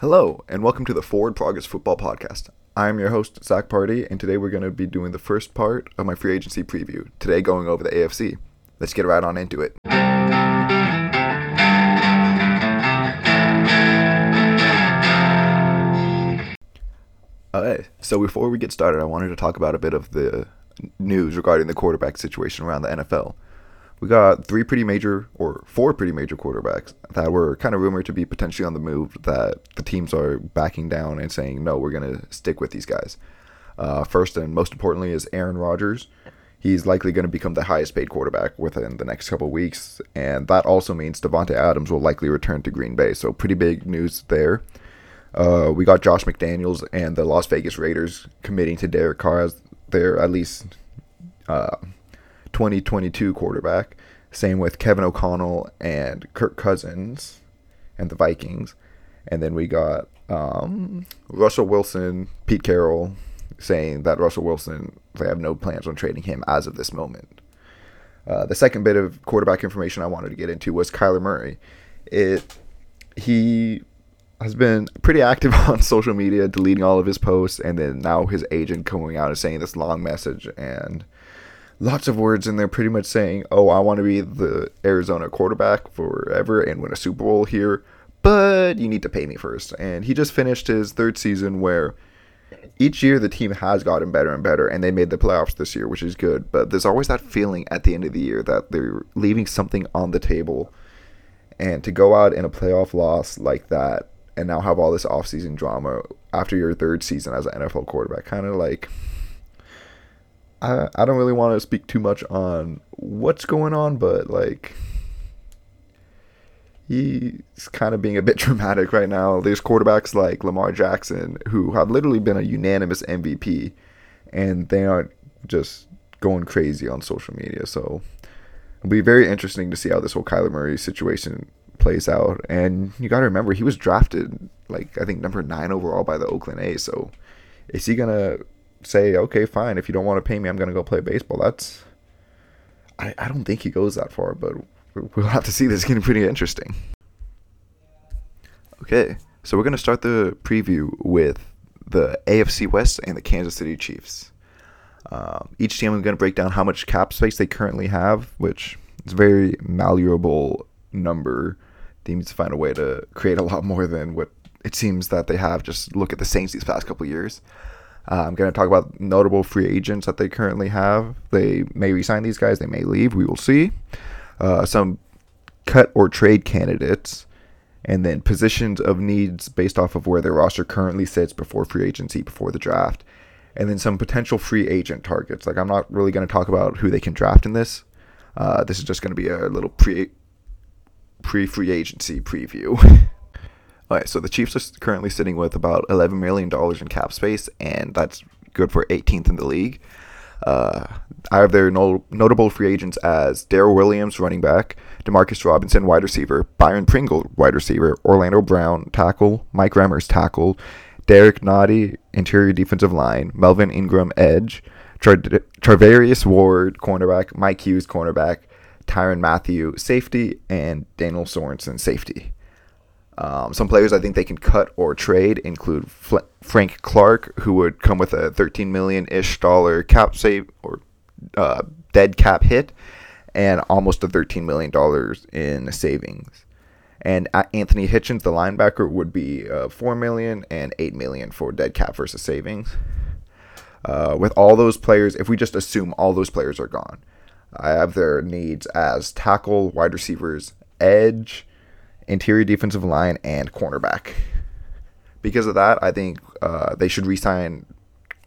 Hello, and welcome to the Forward Progress Football Podcast. I'm your host, Zach Party, and today we're going to be doing the first part of my free agency preview. Today, going over the AFC. Let's get right on into it. Alright, so before we get started, I wanted to talk about a bit of the news regarding the quarterback situation around the NFL we got three pretty major or four pretty major quarterbacks that were kind of rumored to be potentially on the move that the teams are backing down and saying no we're going to stick with these guys. Uh, first and most importantly is aaron rodgers. He's likely going to become the highest paid quarterback within the next couple weeks and that also means davante adams will likely return to green bay so pretty big news there. Uh, we got josh mcdaniels and the las vegas raiders committing to derek carr as their at least uh, 2022 quarterback. Same with Kevin O'Connell and Kirk Cousins and the Vikings. And then we got um, Russell Wilson, Pete Carroll saying that Russell Wilson, they have no plans on trading him as of this moment. Uh, the second bit of quarterback information I wanted to get into was Kyler Murray. It he has been pretty active on social media, deleting all of his posts, and then now his agent coming out and saying this long message and lots of words in there pretty much saying, oh, I want to be the Arizona quarterback forever and win a Super Bowl here, but you need to pay me first. And he just finished his third season where each year the team has gotten better and better, and they made the playoffs this year, which is good. But there's always that feeling at the end of the year that they're leaving something on the table. And to go out in a playoff loss like that and now have all this offseason drama after your third season as an NFL quarterback, kind of like I I don't really want to speak too much on what's going on, but like he's kind of being a bit dramatic right now. There's quarterbacks like Lamar Jackson who have literally been a unanimous MVP, and they aren't just going crazy on social media. So it'll be very interesting to see how this whole Kyler Murray situation plays out. And you got to remember he was drafted like I think number nine overall by the Oakland A's. So is he gonna say, okay, fine, if you don't want to pay me, I'm going to go play baseball. That's, I, I don't think he goes that far, but we'll have to see. This is getting pretty interesting. Okay, so we're going to start the preview with the AFC West and the Kansas City Chiefs. Um, each team I'm going to break down how much cap space they currently have, which is a very malleable number. They need to find a way to create a lot more than what it seems that they have. Just look at the Saints these past couple years. Uh, I'm going to talk about notable free agents that they currently have. They may resign these guys, they may leave. We will see. Uh, some cut or trade candidates, and then positions of needs based off of where their roster currently sits before free agency, before the draft, and then some potential free agent targets. Like, I'm not really going to talk about who they can draft in this. Uh, this is just going to be a little pre pre free agency preview. All right, so the Chiefs are currently sitting with about $11 million in cap space, and that's good for 18th in the league. Uh, I have their no- notable free agents as Darrel Williams, running back, Demarcus Robinson, wide receiver, Byron Pringle, wide receiver, Orlando Brown, tackle, Mike Remmers, tackle, Derrick Nnadi, interior defensive line, Melvin Ingram, edge, Tra- Charvarius Ward, cornerback, Mike Hughes, cornerback, Tyrann Mathieu, safety, and Daniel Sorensen, safety. Um, some players I think they can cut or trade include Fl- Frank Clark, who would come with a 13 million ish dollar cap save or uh, dead cap hit, and almost a 13 million dollars in savings. And Anthony Hitchens, the linebacker, would be uh, four million and eight million for dead cap versus savings. Uh, with all those players, if we just assume all those players are gone, I have their needs as tackle, wide receivers, edge interior defensive line, and cornerback. Because of that, I think uh, they should re-sign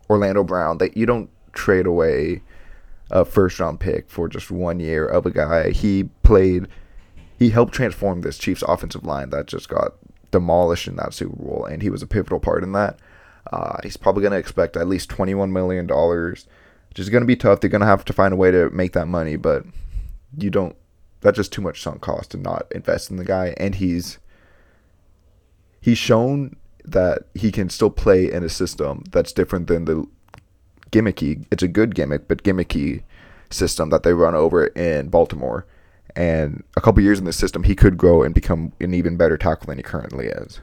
Orlando Brown. That you don't trade away a first round pick for just one year of a guy. He played, he helped transform this Chiefs offensive line that just got demolished in that Super Bowl, and he was a pivotal part in that. Uh, he's probably going to expect at least $21 million, which is going to be tough. They're going to have to find a way to make that money, but you don't that's just too much sunk cost to not invest in the guy. And he's he's shown that he can still play in a system that's different than the gimmicky. It's a good gimmick, but gimmicky system that they run over in Baltimore. And a couple years in the system, he could grow and become an even better tackle than he currently is.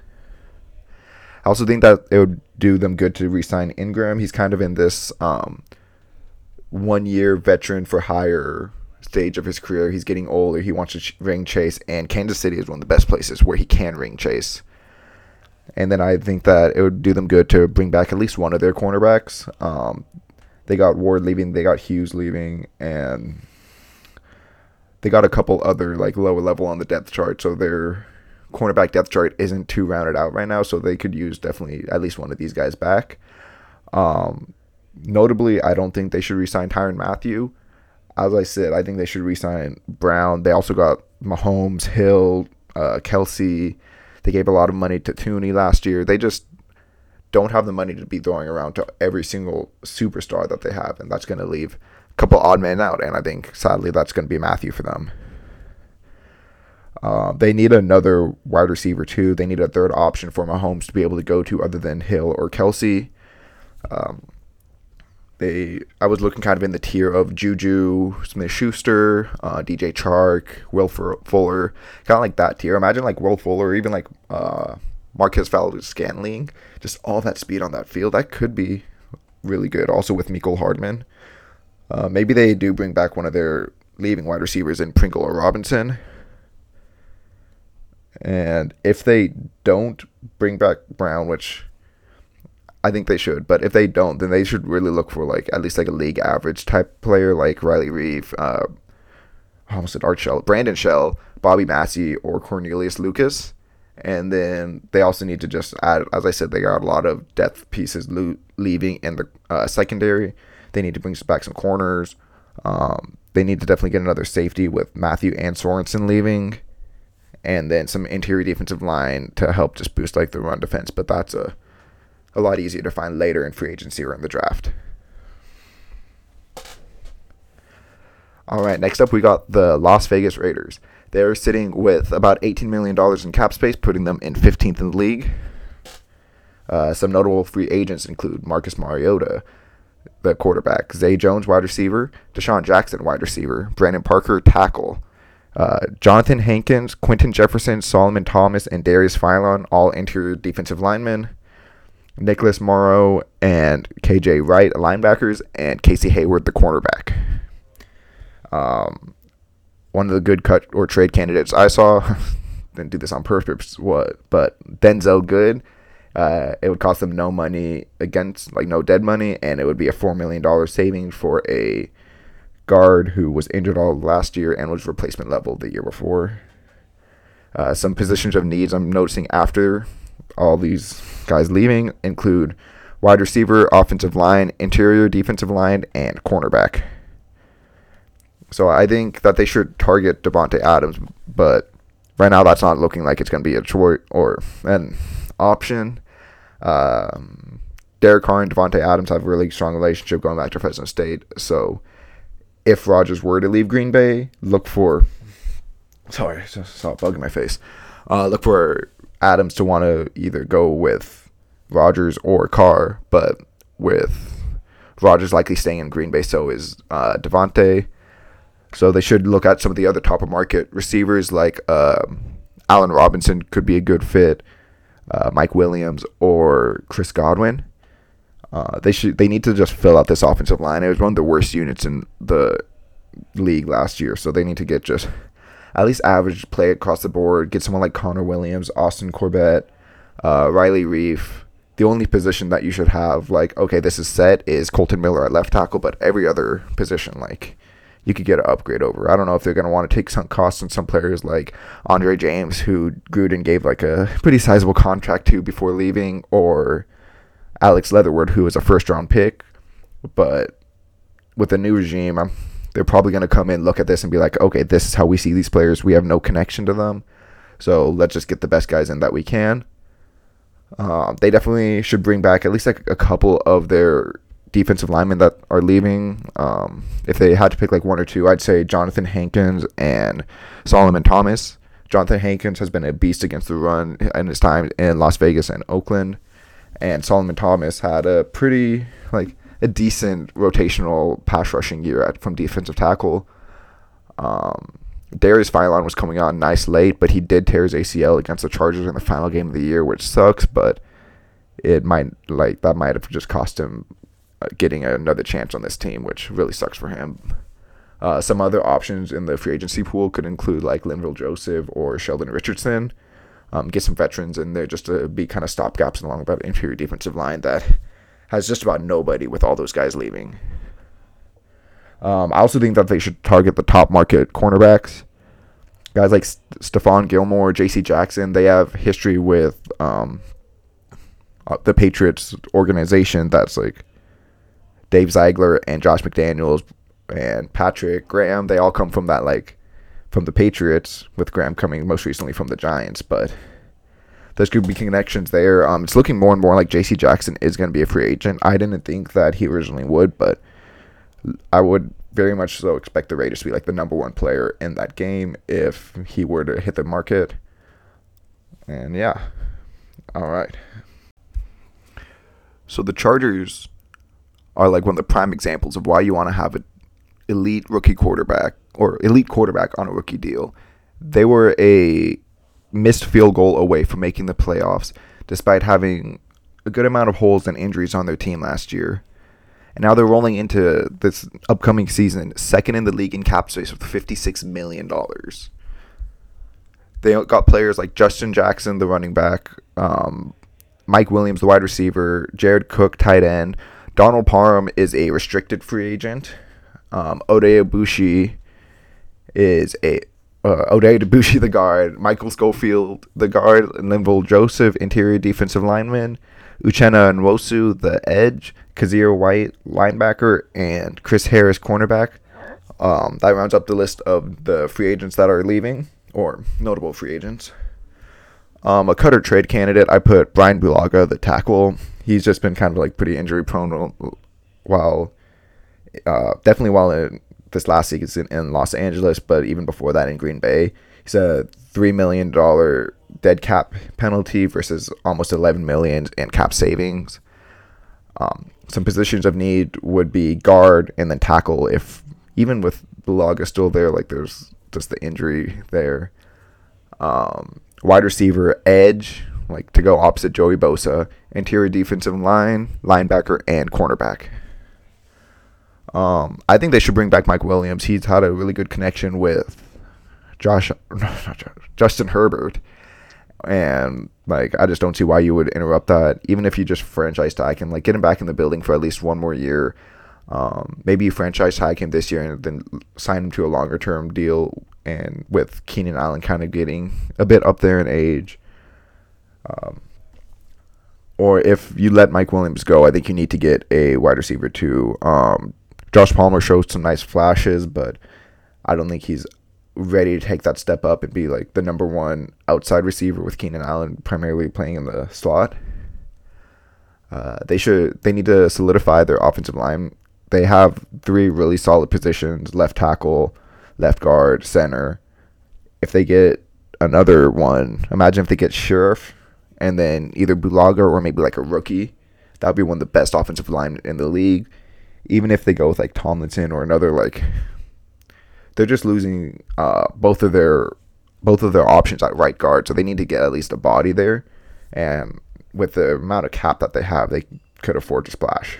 I also think that it would do them good to re-sign Ingram. He's kind of in this um, one-year veteran for hire stage of his career. He's getting older. He wants to ch- ring chase, and Kansas City is one of the best places where he can ring chase. And then I think that it would do them good to bring back at least one of their cornerbacks. Um, they got Ward leaving, they got Hughes leaving, and they got a couple other like lower level on the depth chart. So their cornerback depth chart isn't too rounded out right now. So they could use definitely at least one of these guys back. Um, notably, I don't think they should resign Tyrann Mathieu. As I said, I think they should resign Brown. They also got Mahomes, Hill, uh, Kelce. They gave a lot of money to Thuney last year. They just don't have the money to be throwing around to every single superstar that they have, and that's going to leave a couple odd men out. And I think sadly that's going to be Mathieu for them. Uh, they need another wide receiver too. They need a third option for Mahomes to be able to go to other than Hill or Kelce. Um, they, I was looking kind of in the tier of Juju, Smith Schuster, uh, DJ Chark, Will Fuller, kind of like that tier. Imagine like Will Fuller, or even like uh, Marquez Valdes-Scantling, just all that speed on that field. That could be really good. Also with Mecole Hardman. Uh, maybe they do bring back one of their leaving wide receivers in Pringle or Robinson. And if they don't bring back Brown, which I think they should, but if they don't, then they should really look for like at least like a league average type player like Riley Reiff, uh, I almost said Art Shell, Brandon Shell, Bobby Massie, or Cornelius Lucas. And then they also need to just add, as I said, they got a lot of depth pieces lo- leaving in the uh, secondary. They need to bring back some corners. Um, they need to definitely get another safety with Mathieu and Sorensen leaving and then some interior defensive line to help just boost like the run defense. But that's a a lot easier to find later in free agency or in the draft. All right, next up we got the Las Vegas Raiders. They're sitting with about $18 million in cap space, putting them in 15th in the league. Uh, some notable free agents include Marcus Mariota, the quarterback, Zay Jones, wide receiver, DeSean Jackson, wide receiver, Brandon Parker, tackle, uh, Johnathan Hankins, Quinton Jefferson, Solomon Thomas, and Darius Philon, all interior defensive linemen. Nicholas Morrow and KJ Wright, linebackers, and Casey Hayward, the cornerback. Um, one of the good cut or trade candidates I saw, didn't do this on purpose, what, but Denzelle Good. Uh, it would cost them no money against, like no dead money, and it would be a $4 million saving for a guard who was injured all last year and was replacement level the year before. Uh, some positions of needs I'm noticing after all these guys leaving include wide receiver, offensive line, interior defensive line, and cornerback. So I think that they should target Davante Adams, but right now that's not looking like it's going to be a choice or an option. Um, Derek Carr and Davante Adams have a really strong relationship going back to Fresno State, so if Rodgers were to leave Green Bay, look for. Sorry, saw a bug in my face. Uh, look for Adams to want to either go with Rodgers or Carr, but with Rodgers likely staying in Green Bay, so is uh, Davante. So they should look at some of the other top of market receivers like uh, Allen Robinson could be a good fit, uh, Mike Williams or Chris Godwin. Uh, they should they need to just fill out this offensive line. It was one of the worst units in the league last year, so they need to get just at least average play across the board. Get someone like Connor Williams, Austin Corbett, uh, Riley Reiff. The only position that you should have, like, okay, this is set, is Colton Miller at left tackle, but every other position, like, you could get an upgrade over. I don't know if they're going to want to take some costs on some players like Andre James, who Gruden gave like a pretty sizable contract to before leaving, or Alex Leatherwood, who was a first round pick. But with the new regime, I'm, they're probably going to come in, look at this, and be like, okay, this is how we see these players. We have no connection to them. So let's just get the best guys in that we can. Uh, they definitely should bring back at least like a couple of their defensive linemen that are leaving. Um, if they had to pick like one or two, I'd say Johnathan Hankins and Solomon Thomas. Johnathan Hankins has been a beast against the run in his time in Las Vegas and Oakland and Solomon Thomas had a pretty like a decent rotational pass rushing year at from defensive tackle. Um, Darius Philon was coming on nice late, but he did tear his ACL against the Chargers in the final game of the year, which sucks. But it might like that might have just cost him uh, getting another chance on this team, which really sucks for him. Uh, some other options in the free agency pool could include like Linval Joseph or Sheldon Richardson. Um, get some veterans in there just to be kind of stopgaps along that interior defensive line that has just about nobody with all those guys leaving. Um, I also think that they should target the top market cornerbacks. Guys like St- Stephon Gilmore, J.C. Jackson, they have history with um, uh, the Patriots organization that's like Dave Ziegler and Josh McDaniels and Patrick Graham. They all come from that like from the Patriots, with Graham coming most recently from the Giants. But there's going to be connections there. Um, it's looking more and more like J.C. Jackson is going to be a free agent. I didn't think that he originally would, but I would very much so expect the Raiders to be like the number one player in that game if he were to hit the market. And yeah, all right. So the Chargers are like one of the prime examples of why you want to have an elite rookie quarterback or elite quarterback on a rookie deal. They were a missed field goal away from making the playoffs despite having a good amount of holes and injuries on their team last year. And now they're rolling into this upcoming season, second in the league in cap space with $56 million. They got players like Justin Jackson, the running back, um, Mike Williams, the wide receiver, Jared Cook, tight end. Donald Parham is a restricted free agent. Um, Aboushi is a uh, Oday Aboushi, the guard, Michael Schofield, the guard, Linval Joseph, interior defensive lineman, Uchenna Nwosu, the edge, Kyzir White, linebacker, and Chris Harris, cornerback. Um, that rounds up the list of the free agents that are leaving, or notable free agents. Um, a cutter trade candidate, I put Brian Bulaga, the tackle. He's just been kind of like pretty injury prone while, uh, definitely while in this last season in Los Angeles, but even before that in Green Bay. He's a $3 million dead cap penalty versus almost 11 million in cap savings. Um, some positions of need would be guard and then tackle. If even with Bulaga still there, like there's just the injury there. Um, wide receiver, edge, like to go opposite Joey Bosa, interior defensive line, linebacker, and cornerback. Um, I think they should bring back Mike Williams. He's had a really good connection with Josh, Josh, Justin Herbert, and like I just don't see why you would interrupt that. Even if you just franchise tag him, like get him back in the building for at least one more year. Um, maybe you franchise tag him this year and then sign him to a longer term deal. And with Keenan Allen kind of getting a bit up there in age, um, or if you let Mike Williams go, I think you need to get a wide receiver too. Um, Josh Palmer showed some nice flashes, but I don't think he's ready to take that step up and be like the number one outside receiver with Keenan Allen primarily playing in the slot. Uh, they should they need to solidify their offensive line. They have three really solid positions: left tackle, left guard, center. If they get another one, imagine if they get Sheriff and then either Bulaga or maybe like a rookie. That would be one of the best offensive line in the league even if they go with like Tomlinson or another like they're just losing uh, both of their both of their options at right guard, so they need to get at least a body there. And with the amount of cap that they have, they could afford to splash.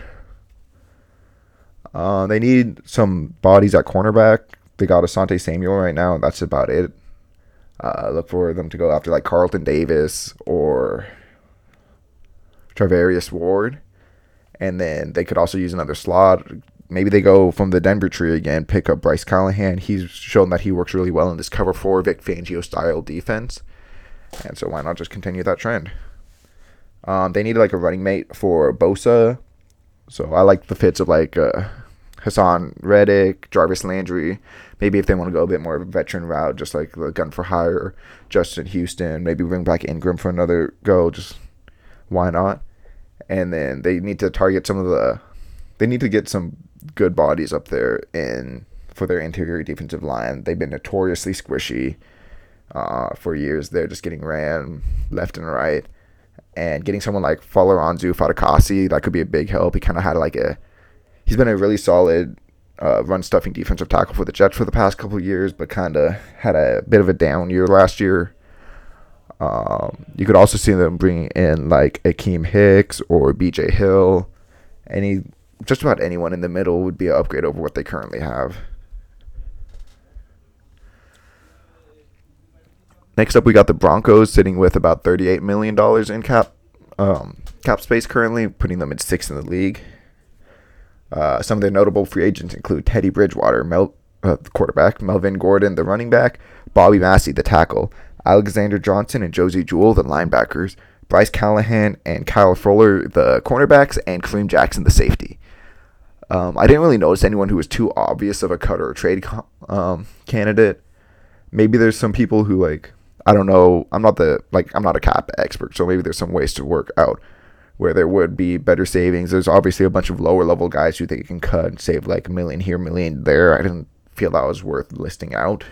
Uh, they need some bodies at cornerback. They got Asante Samuel right now, and that's about it. Uh, look for them to go after like Carlton Davis or Travarius Ward and then they could also use another slot. Maybe they go from the Denver tree again, pick up Bryce Callahan. He's shown that he works really well in this cover four Vic Fangio style defense, and so why not just continue that trend? Um, they needed like a running mate for Bosa, so I like the fits of like uh, Haason Reddick, Jarvis Landry. Maybe if they want to go a bit more of a veteran route, just like the gun for hire, Justin Houston. Maybe bring back Ingram for another go. Just why not? And then they need to target some of the they need to get some good bodies up there in for their interior defensive line. They've been notoriously squishy uh, for years. They're just getting ran left and right, and getting someone like Folorunso Fatukasi that could be a big help. He kind of had like a he's been a really solid uh, run stuffing defensive tackle for the Jets for the past couple years, but kind of had a bit of a down year last year. Um, you could also see them bringing in like Akiem Hicks or BJ Hill. Any, just about anyone in the middle would be an upgrade over what they currently have. Next up, we got the Broncos sitting with about $38 million in cap um, cap space currently, putting them at sixth in the league. Uh, some of their notable free agents include Teddy Bridgewater, Mel, uh, the quarterback, Melvin Gordon, the running back, Bobby Massie, the tackle, Alexander Johnson and Josey Jewell, the linebackers, Bryce Callahan and Kyle Fuller, the cornerbacks, and Kareem Jackson, the safety. Um, I didn't really notice anyone who was too obvious of a cut or a trade um, candidate. Maybe there's some people who like I don't know. I'm not the like I'm not a cap expert, so maybe there's some ways to work out where there would be better savings. There's obviously a bunch of lower level guys who they can cut and save like a million here, million there. I didn't feel that was worth listing out.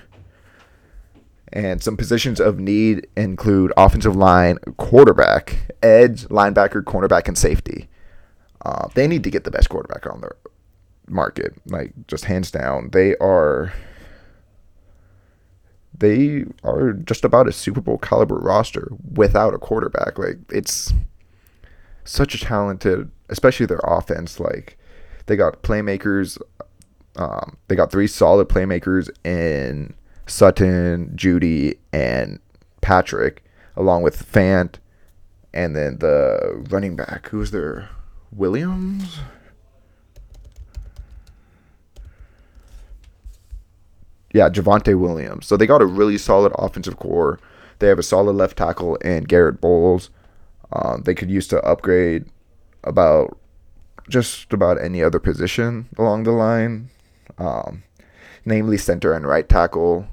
And some positions of need include offensive line, quarterback, edge, linebacker, cornerback, and safety. Uh, they need to get the best quarterback on the market, like just hands down. They are they are just about a Super Bowl caliber roster without a quarterback. Like it's such a talented, especially their offense. Like they got playmakers. Um, they got three solid playmakers in Sutton, Jeudy, and Patrick, along with Fant, and then the running back. Who's there? Williams. yeah, Javonte Williams. So they got a really solid offensive core. They have a solid left tackle and Garrett Bolles. Um, they could use to upgrade about just about any other position along the line, um, namely center and right tackle.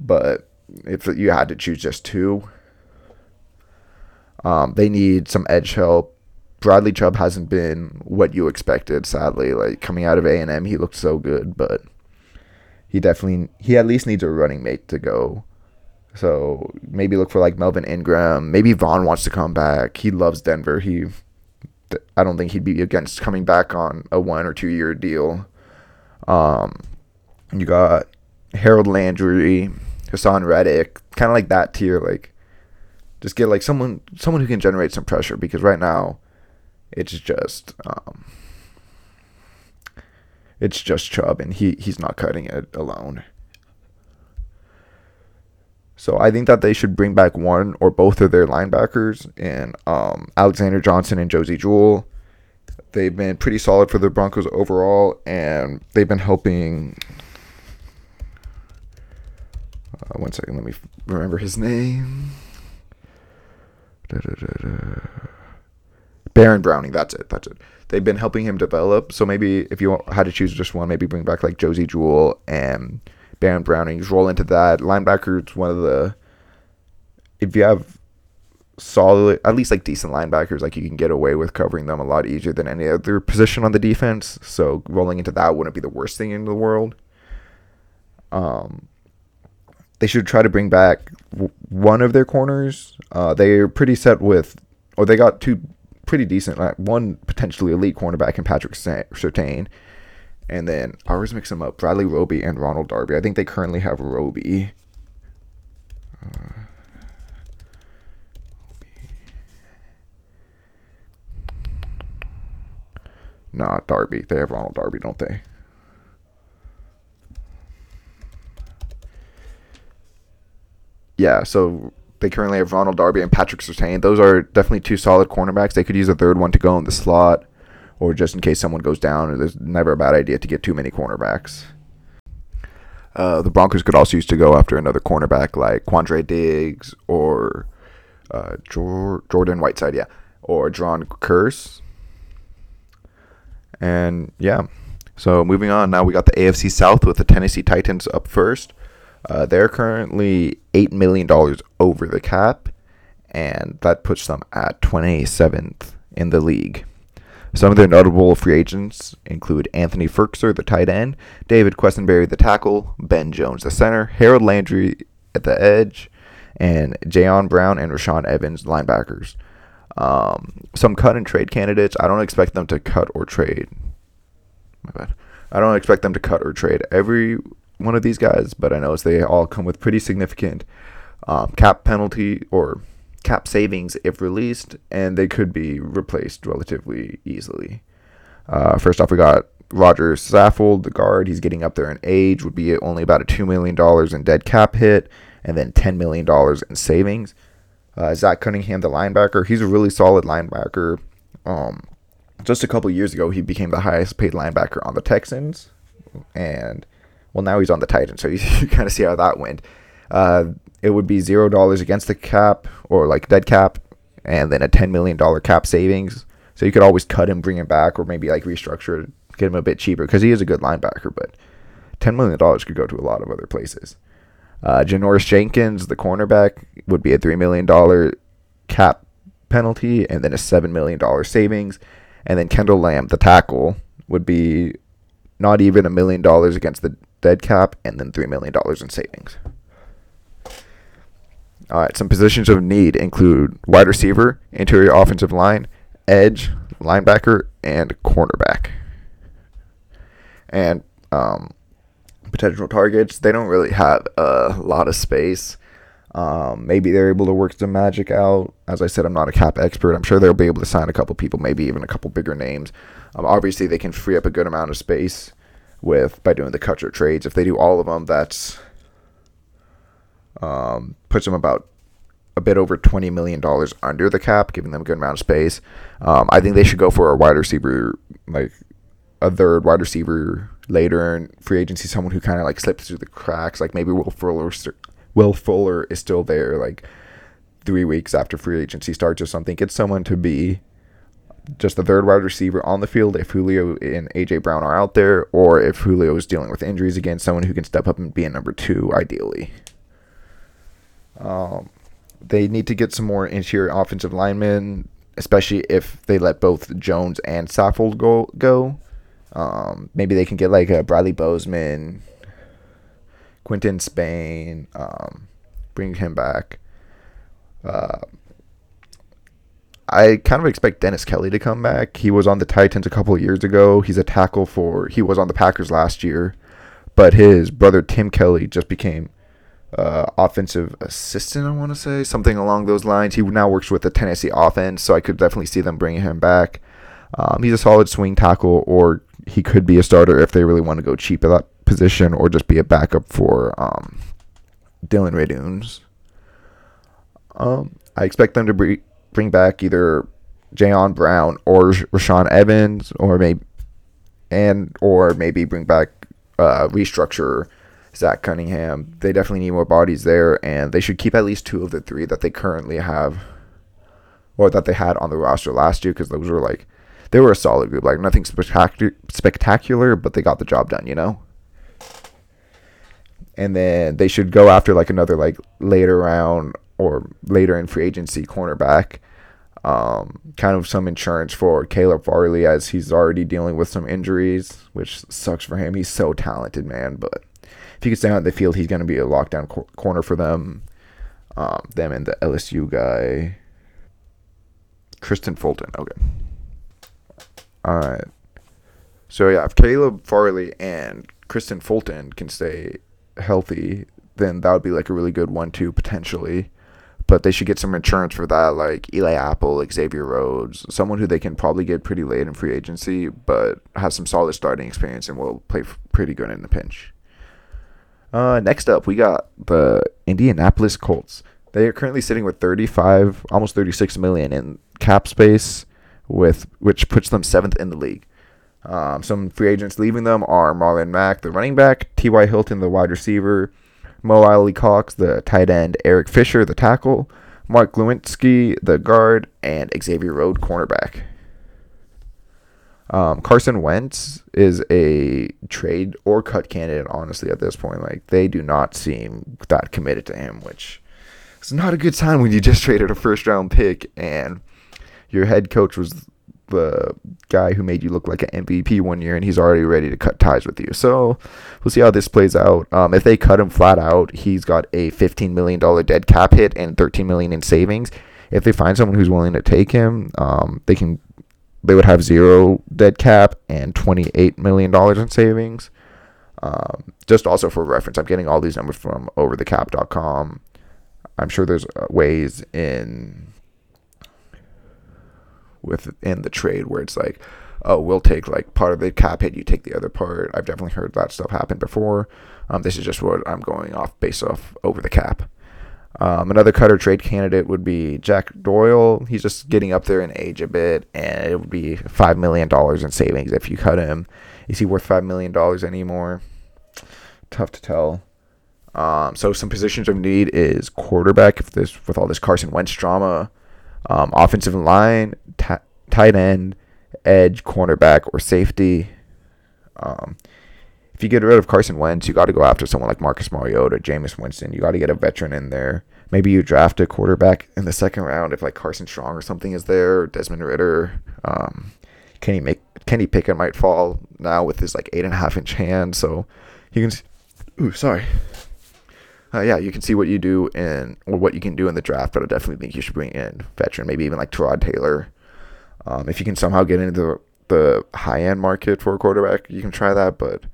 But if you had to choose just two, um, they need some edge help. Bradley Chubb hasn't been what you expected, sadly. Like coming out of A and M, he looked so good, but he definitely he at least needs a running mate to go. So maybe look for like Melvin Ingram. Maybe Vaughn wants to come back. He loves Denver. He, I don't think he'd be against coming back on a one or two year deal. Um, you got Harold Landry, Haason Reddick, kind of like that tier. Like, just get like someone someone who can generate some pressure because right now, it's just um, it's just Chubb, and he he's not cutting it alone. So I think that they should bring back one or both of their linebackers and um, Alexander Johnson and Josey Jewell. They've been pretty solid for the Broncos overall, and they've been helping. Uh, one second, let me remember his name. Da, da, da, Baron Browning, that's it. That's it they've been helping him develop. So maybe if you had to choose just one, maybe bring back like Josey Jewell and Baron Brownings, roll into that. Linebacker is one of the if you have solid, at least like decent linebackers, like you can get away with covering them a lot easier than any other position on the defense. So rolling into that wouldn't be the worst thing in the world. Um, they should try to bring back one of their corners. Uh, they're pretty set with, or they got two pretty decent, like one potentially elite cornerback in Patrick Surtain. And then I always mix them up Bradley Roby and Ronald Darby. I think they currently have Roby. Uh, nah, Darby. They have Ronald Darby, don't they? Yeah, so they currently have Ronald Darby and Patrick Surtain. Those are definitely two solid cornerbacks. They could use a third one to go in the slot, or just in case someone goes down. There's never a bad idea to get too many cornerbacks. Uh, the Broncos could also use to go after another cornerback like Quandre Diggs or uh, Jordan Whitehead, yeah, or John Curse. And yeah, so moving on. Now we got the AFC South with the Tennessee Titans up first. Uh, they're currently $8 million over the cap, and that puts them at 27th in the league. Some of their notable free agents include Anthony Firkser, the tight end, David Quessenberry, the tackle, Ben Jones, the center, Harold Landry at the edge, and Jayon Brown and Rashaan Evans, linebackers. Um, some cut and trade candidates. I don't expect them to cut or trade. My bad. I don't expect them to cut or trade every one of these guys, but I know they all come with pretty significant um, cap penalty or cap savings if released, and they could be replaced relatively easily. Uh, first off, we got Roger Saffold, the guard. He's getting up there in age, would be only about a $2 million in dead cap hit, and then $10 million in savings. Uh, Zach Cunningham, the linebacker, he's a really solid linebacker. Um, just a couple years ago, he became the highest paid linebacker on the Texans, and well, now he's on the Titans, so you, you kind of see how that went. Uh, it would be zero dollars against the cap or like dead cap, and then a ten million dollar cap savings. So you could always cut him, bring him back, or maybe like restructure, get him a bit cheaper because he is a good linebacker. But ten million dollars could go to a lot of other places. Uh, Janoris Jenkins, the cornerback, would be a three million dollar cap penalty and then a seven million dollar savings, and then Kendall Lamm, the tackle, would be not even a million dollars against the dead cap and then three million dollars in savings. All right, some positions of need include wide receiver, interior offensive line, edge, linebacker, and cornerback. And um, potential targets, they don't really have a lot of space. Um, maybe they're able to work some magic out. As I said, I'm not a cap expert. I'm sure they'll be able to sign a couple people, maybe even a couple bigger names. Um, obviously, they can free up a good amount of space with by doing the or trades. If they do all of them, that's um, puts them about a bit over twenty million dollars under the cap, giving them a good amount of space. Um, I think they should go for a wide receiver, like a third wide receiver later in free agency, someone who kind of like slips through the cracks. Like maybe Will Fuller, Will Fuller is still there, like three weeks after free agency starts or something. Get someone to be just the third wide receiver on the field if Julio and AJ Brown are out there, or if Julio is dealing with injuries again, someone who can step up and be a number two, ideally. Um, they need to get some more interior offensive linemen, especially if they let both Jones and Saffold go. go. Um, maybe they can get like a Bradley Bozeman, Quinton Spain, um, bring him back. Uh, I kind of expect Dennis Kelly to come back. He was on the Titans a couple years ago. He's a tackle for. He was on the Packers last year, but his brother Tim Kelly just became uh, offensive assistant. I want to say something along those lines. He now works with the Tennessee offense, so I could definitely see them bringing him back. Um, he's a solid swing tackle, or he could be a starter if they really want to go cheap at that position, or just be a backup for um, Dillon Radunz. Um, I expect them to bring bring back either Jayon Brown or Rashaan Evans, or maybe and or maybe bring back uh, restructure Zach Cunningham. They definitely need more bodies there, and they should keep at least two of the three that they currently have, or that they had on the roster last year, because those were like they were a solid group. Like nothing spectacular, spectacular, but they got the job done. You know. And then they should go after like another like later round or later in free agency cornerback. Um, kind of some insurance for Caleb Farley as he's already dealing with some injuries, which sucks for him. He's so talented, man. But if he can stay on the field, he's going to be a lockdown cor- corner for them. Um, them and the LSU guy, Kristian Fulton. Okay. All right. So yeah, if Caleb Farley and Kristian Fulton can stay healthy, then that would be like a really good one-two potentially but they should get some insurance for that, like Eli Apple, Xavier Rhodes, someone who they can probably get pretty late in free agency, but has some solid starting experience and will play pretty good in the pinch. Uh, next up, we got the Indianapolis Colts. They are currently sitting with 35, almost 36 million in cap space, with which puts them seventh in the league. Um, some free agents leaving them are Marlon Mack, the running back, T.Y. Hilton, the wide receiver, Mo Alie-Cox, the tight end, Eric Fisher, the tackle, Mark Glowinski, the guard, and Xavier Rhodes, cornerback. Um, Carson Wentz is a trade or cut candidate, honestly, at this point. Like, they do not seem that committed to him, which is not a good sign when you just traded a first round pick and your head coach was the guy who made you look like an MVP one year, and he's already ready to cut ties with you. So we'll see how this plays out. Um, if they cut him flat out, he's got a $15 million dead cap hit and 13 million in savings. If they find someone who's willing to take him, um, they can. They would have zero dead cap and $28 million in savings. Um, just also for reference, I'm getting all these numbers from overthecap.com. I'm sure there's uh, ways in within the trade where it's like, oh, we'll take like part of the cap hit, you take the other part. I've definitely heard that stuff happen before. Um, this is just what I'm going off based off over the cap. Um, another cutter trade candidate would be Jack Doyle. He's just getting up there in age a bit, and it would be five million dollars in savings if you cut him. Is he worth five million dollars anymore? Tough to tell. Um, so some positions of need is quarterback. If this with all this Carson Wentz drama, um, offensive line, t- tight end, edge, cornerback, or safety. Um, if you get rid of Carson Wentz, you got to go after someone like Marcus Mariota, Jameis Winston. You got to get a veteran in there. Maybe you draft a quarterback in the second round if like Carson Strong or something is there, Desmond Ridder. Um, Kenny make Kenny Pickett might fall now with his like eight and a half inch hand, so you can. Ooh, sorry. Uh, yeah, you can see what you do in or what you can do in the draft, but I definitely think you should bring in veteran, maybe even like Tyrod Taylor. Um, if you can somehow get into the, the high end market for a quarterback, you can try that. But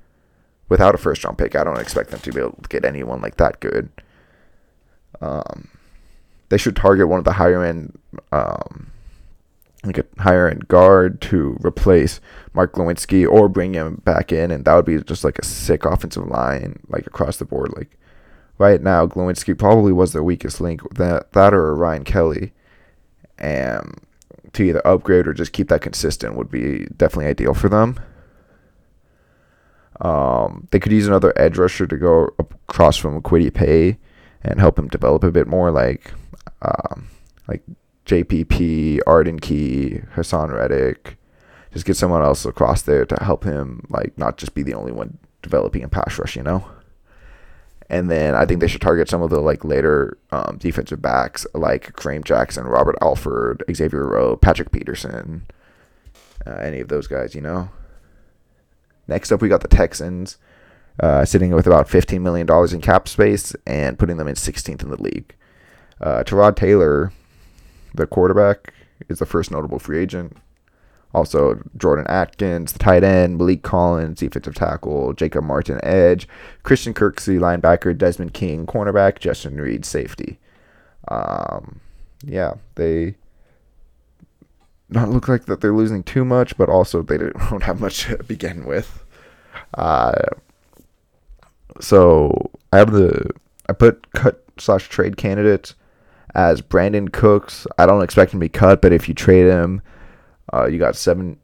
without a first round pick, I don't expect them to be able to get anyone like that good. Um, they should target one of the higher end, um, like a higher end guard to replace Mark Glowinski or bring him back in, and that would be just like a sick offensive line, like across the board. Like right now, Glowinski probably was the weakest link. That that or Ryan Kelly, and to either upgrade or just keep that consistent would be definitely ideal for them. Um, they could use another edge rusher to go across from Kwity Paye and help him develop a bit more, like um, like JPP, Arden Key, Haason Reddick. Just get someone else across there to help him, like not just be the only one developing in pass rush, you know. And then I think they should target some of the like later um, defensive backs like Kareem Jackson, Robert Alford, Xavier Rowe, Patrick Peterson, uh, any of those guys, you know. Next up, we got the Texans, uh, sitting with about $15 million in cap space and putting them in 16th in the league. Uh, Tyrod Taylor, the quarterback, is the first notable free agent. Also, Jordan Akins, the tight end, Maliek Collins, defensive tackle, Jacob Martin, edge, Christian Kirksey, linebacker, Desmond King, cornerback, Justin Reid, safety. Um, yeah, they not look like that they're losing too much, but also they don't have much to begin with. Uh, so I have the I put cut slash trade candidates as Brandin Cooks. I don't expect him to be cut, but if you trade him, uh, you got seven.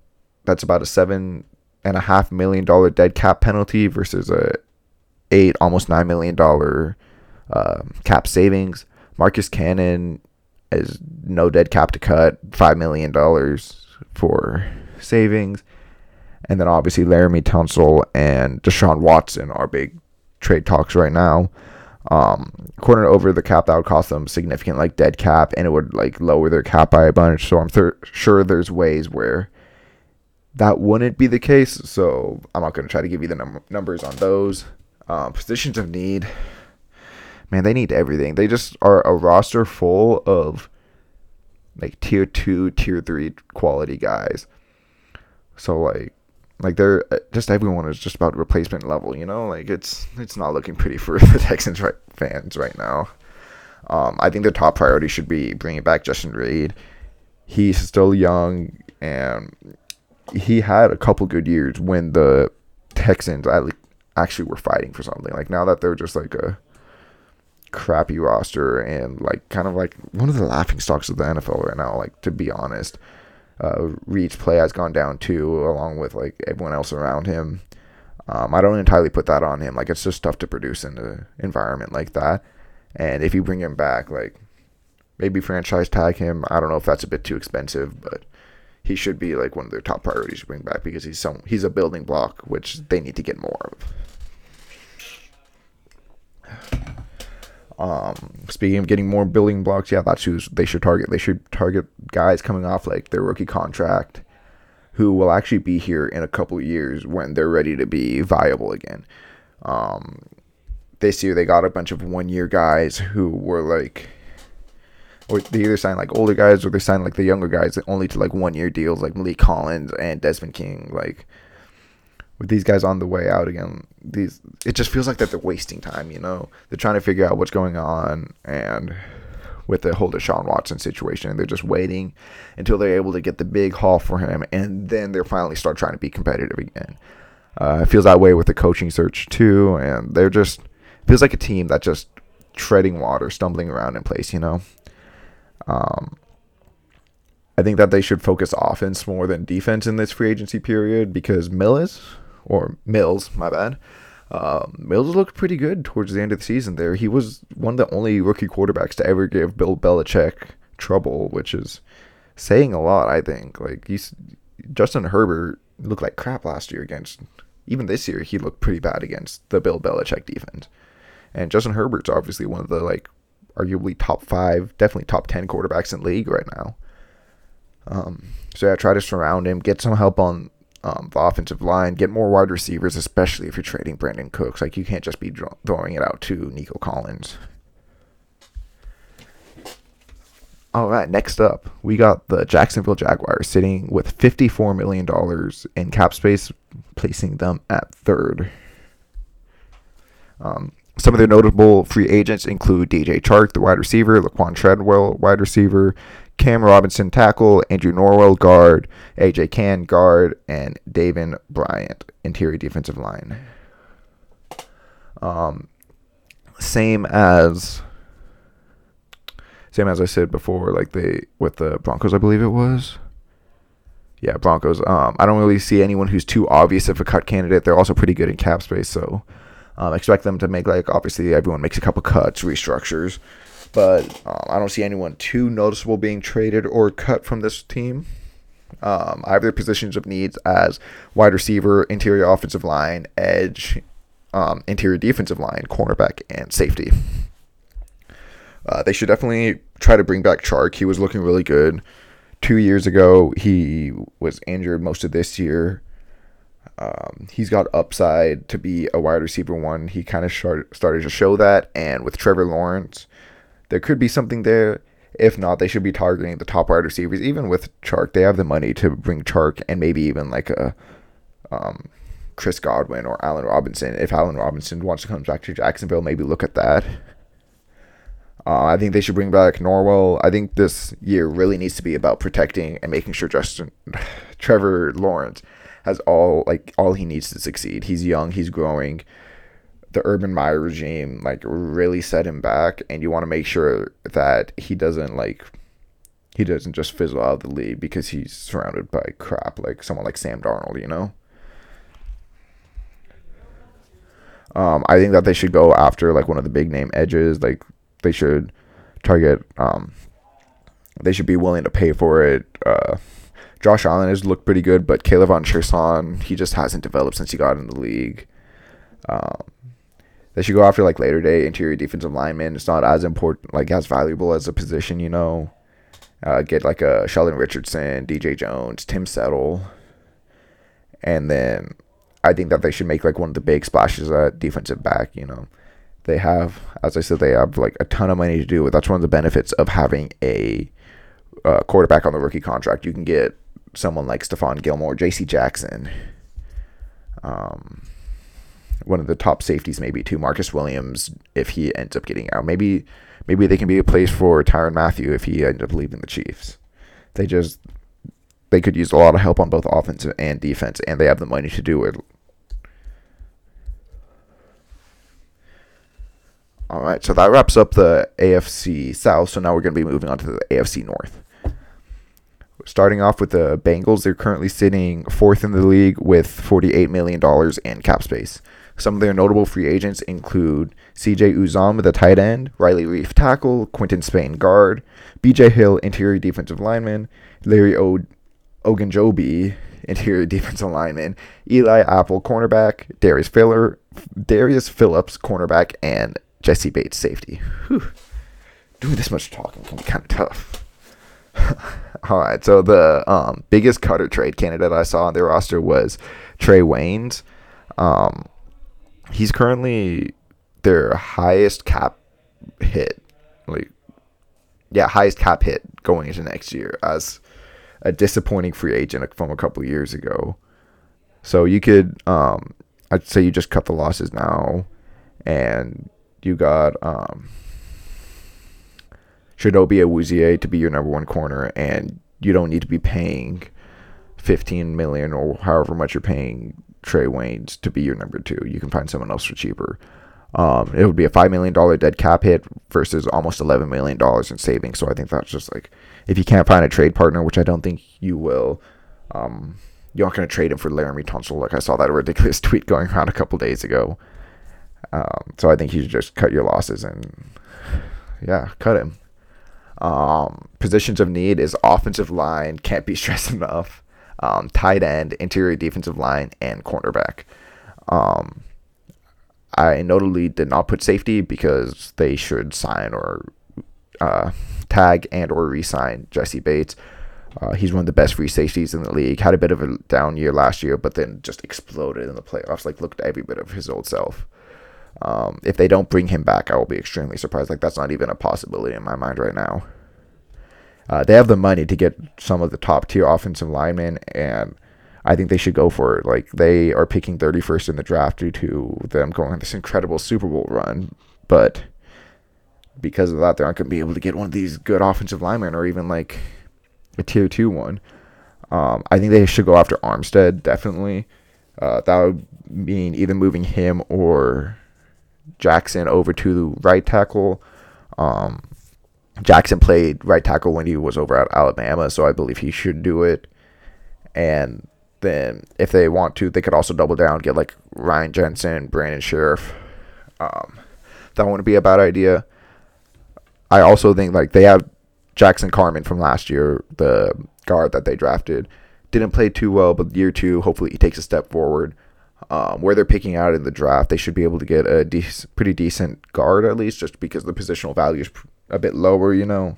That's about a seven and a half million dollar dead cap penalty versus a eight almost nine million dollar uh, cap savings. Marcus Cannon is no dead cap to cut, five million dollars for savings, and then obviously Laremy Tunsil and Deshaun Watson are big trade talks right now. Um, corner over the cap that would cost them significant like dead cap, and it would like lower their cap by a bunch. So I'm th- sure there's ways where that wouldn't be the case. So I'm not going to try to give you the num- numbers on those um, positions of need man, they need everything. They just are a roster full of like tier two, tier three quality guys. So like, like they're uh, just everyone is just about replacement level. You know, like it's it's not looking pretty for the Texans right, fans right now. Um, I think the top priority should be bringing back Justin Reid. He's still young and he had a couple good years when the Texans actually were fighting for something. Like now that they're just like a crappy roster and like kind of like one of the laughing stocks of the NFL right now. Like to be honest, uh, Reid's play has gone down too, along with like everyone else around him. Um, I don't entirely put that on him. Like it's just tough to produce in an environment like that. And if you bring him back, like maybe franchise tag him. I don't know if that's a bit too expensive, but he should be like one of their top priorities to bring back because he's some he's a building block which they need to get more of. Um, speaking of getting more building blocks, yeah, that's who they should target. They should target guys coming off like their rookie contract who will actually be here in a couple of years when they're ready to be viable again. Um, this year they got a bunch of one year guys who were like, or they either signed like older guys or they signed like the younger guys only to like one year deals like Maliek Collins and Desmond King. Like, with these guys on the way out again, these it just feels like that they're wasting time. You know, they're trying to figure out what's going on, and with the whole Deshaun Watson situation, they're just waiting until they're able to get the big haul for him, and then they're finally start trying to be competitive again. Uh, it feels that way with the coaching search too, and they're just feels like a team that's just treading water, stumbling around in place. You know. Um, I think that they should focus offense more than defense in this free agency period because Mills or Mills, my bad. Um, Mills looked pretty good towards the end of the season. There, he was one of the only rookie quarterbacks to ever give Bill Belichick trouble, which is saying a lot. I think. Like he's Justin Herbert looked like crap last year against. Even this year, he looked pretty bad against the Bill Belichick defense. And Justin Herbert's obviously one of the like arguably top five, definitely top ten quarterbacks in league right now. Um, so yeah, try to surround him, get some help on um, the offensive line, get more wide receivers, especially if you're trading Brandin Cooks. Like you can't just be throwing it out to Nico Collins. All right, next up, we got the Jacksonville Jaguars sitting with $54 million in cap space, placing them at third. Um, some of their notable free agents include DJ Chark, the wide receiver, Laquan Treadwell, wide receiver, Cam Robinson, tackle, Andrew Norwell, guard, AJ Cann, guard, and Taven Bryan, interior defensive line. Um, same as same as I said before, like they with the Broncos, I believe it was. Yeah, Broncos. Um, I don't really see anyone who's too obvious of a cut candidate. They're also pretty good in cap space, so um, expect them to make like obviously everyone makes a couple cuts, restructures but um, I don't see anyone too noticeable being traded or cut from this team. Um, either positions of needs as wide receiver, interior offensive line, edge, um, interior defensive line, cornerback, and safety. Uh, they should definitely try to bring back Chark. He was looking really good. Two years ago, he was injured most of this year. Um, he's got upside to be a wide receiver one. He kind of started to show that. And with Trevor Lawrence, there could be something there. If not, they should be targeting the top wide receivers. Even with Chark, they have the money to bring Chark and maybe even like a um, Chris Godwin or Allen Robinson. If Allen Robinson wants to come back to Jacksonville, maybe look at that. Uh, I think they should bring back Norwell. I think this year really needs to be about protecting and making sure Justin Trevor Lawrence has all like all he needs to succeed. He's young, he's growing the Urban Meyer regime like really set him back, and you want to make sure that he doesn't like he doesn't just fizzle out of the league because he's surrounded by crap like someone like Sam Darnold, you know. Um, I think that they should go after like one of the big name edges. Like they should target. Um, they should be willing to pay for it. Uh, Josh Allen has looked pretty good, but K'Lavon Chaisson, he just hasn't developed since he got in the league. Um, they should go after like later day interior defensive lineman. It's not as important, like as valuable as a position, you know. Uh, get like a Sheldon Richardson, DJ Jones, Tim Settle, and then I think that they should make like one of the big splashes at defensive back. You know, they have, as I said, they have like a ton of money to do it. That's one of the benefits of having a uh, quarterback on the rookie contract. You can get someone like Stephon Gilmore, J.C. Jackson. Um, one of the top safeties, maybe to Marcus Williams if he ends up getting out. Maybe maybe they can be a place for Tyrann Mathieu if he ends up leaving the Chiefs. They just they could use a lot of help on both offensive and defense, and they have the money to do it. All right, so that wraps up the AFC South. So now we're going to be moving on to the AFC North. Starting off with the Bengals, they're currently sitting fourth in the league with $48 million in cap space. Some of their notable free agents include CJ Uzomah, the tight end, Riley Reiff, tackle, Quinton Spain, guard, BJ Hill, interior defensive lineman, Larry o- Ogunjobi, interior defensive lineman, Eli Apple, cornerback, Darius Filler, Darius Phillips, cornerback, and Jessie Bates, safety. Whew. Doing this much talking can be kind of tough. All right, so the um, biggest cutter trade candidate I saw on their roster was Trae Waynes. Um, he's currently their highest cap hit, like yeah, highest cap hit going into next year as a disappointing free agent from a couple years ago. So you could, um, I'd say you just cut the losses now, and you got um, Chidobe Awuzie to be your number one corner, and you don't need to be paying 15 million or however much you're paying Trae Waynes to be your number two. You can find someone else for cheaper. Um, it would be a five million dollar dead cap hit versus almost eleven million dollars in savings. So I think that's just like if you can't find a trade partner, which I don't think you will, um, you're not going to trade him for Laremy Tunsil. Like I saw that ridiculous tweet going around a couple days ago. Um, so I think you should just cut your losses and yeah, cut him. Um, positions of need is offensive line, can't be stressed enough. Um, tight end, interior defensive line, and cornerback. Um, I notably did not put safety because they should sign or uh, tag and or re-sign Jessie Bates. Uh, he's one of the best free safeties in the league. Had a bit of a down year last year, but then just exploded in the playoffs. Like looked every bit of his old self. Um, if they don't bring him back, I will be extremely surprised. Like that's not even a possibility in my mind right now. Uh, they have the money to get some of the top tier offensive linemen, and I think they should go for it. Like they are picking 31st in the draft due to them going on this incredible Super Bowl run, but because of that, they aren't going to be able to get one of these good offensive linemen or even like a tier two one. Um, I think they should go after Armstead definitely. Uh, that would mean either moving him or Jackson over to the right tackle. Um, Jackson played right tackle when he was over at Alabama, so I believe he should do it. And then if they want to, they could also double down, get like Ryan Jensen, Brandon Scherff. Um, that wouldn't be a bad idea. I also think like they have Jackson Carman from last year, the guard that they drafted. Didn't play too well, but year two, hopefully he takes a step forward. Um, where they're picking out in the draft, they should be able to get a de- pretty decent guard at least, just because the positional value is a bit lower, you know.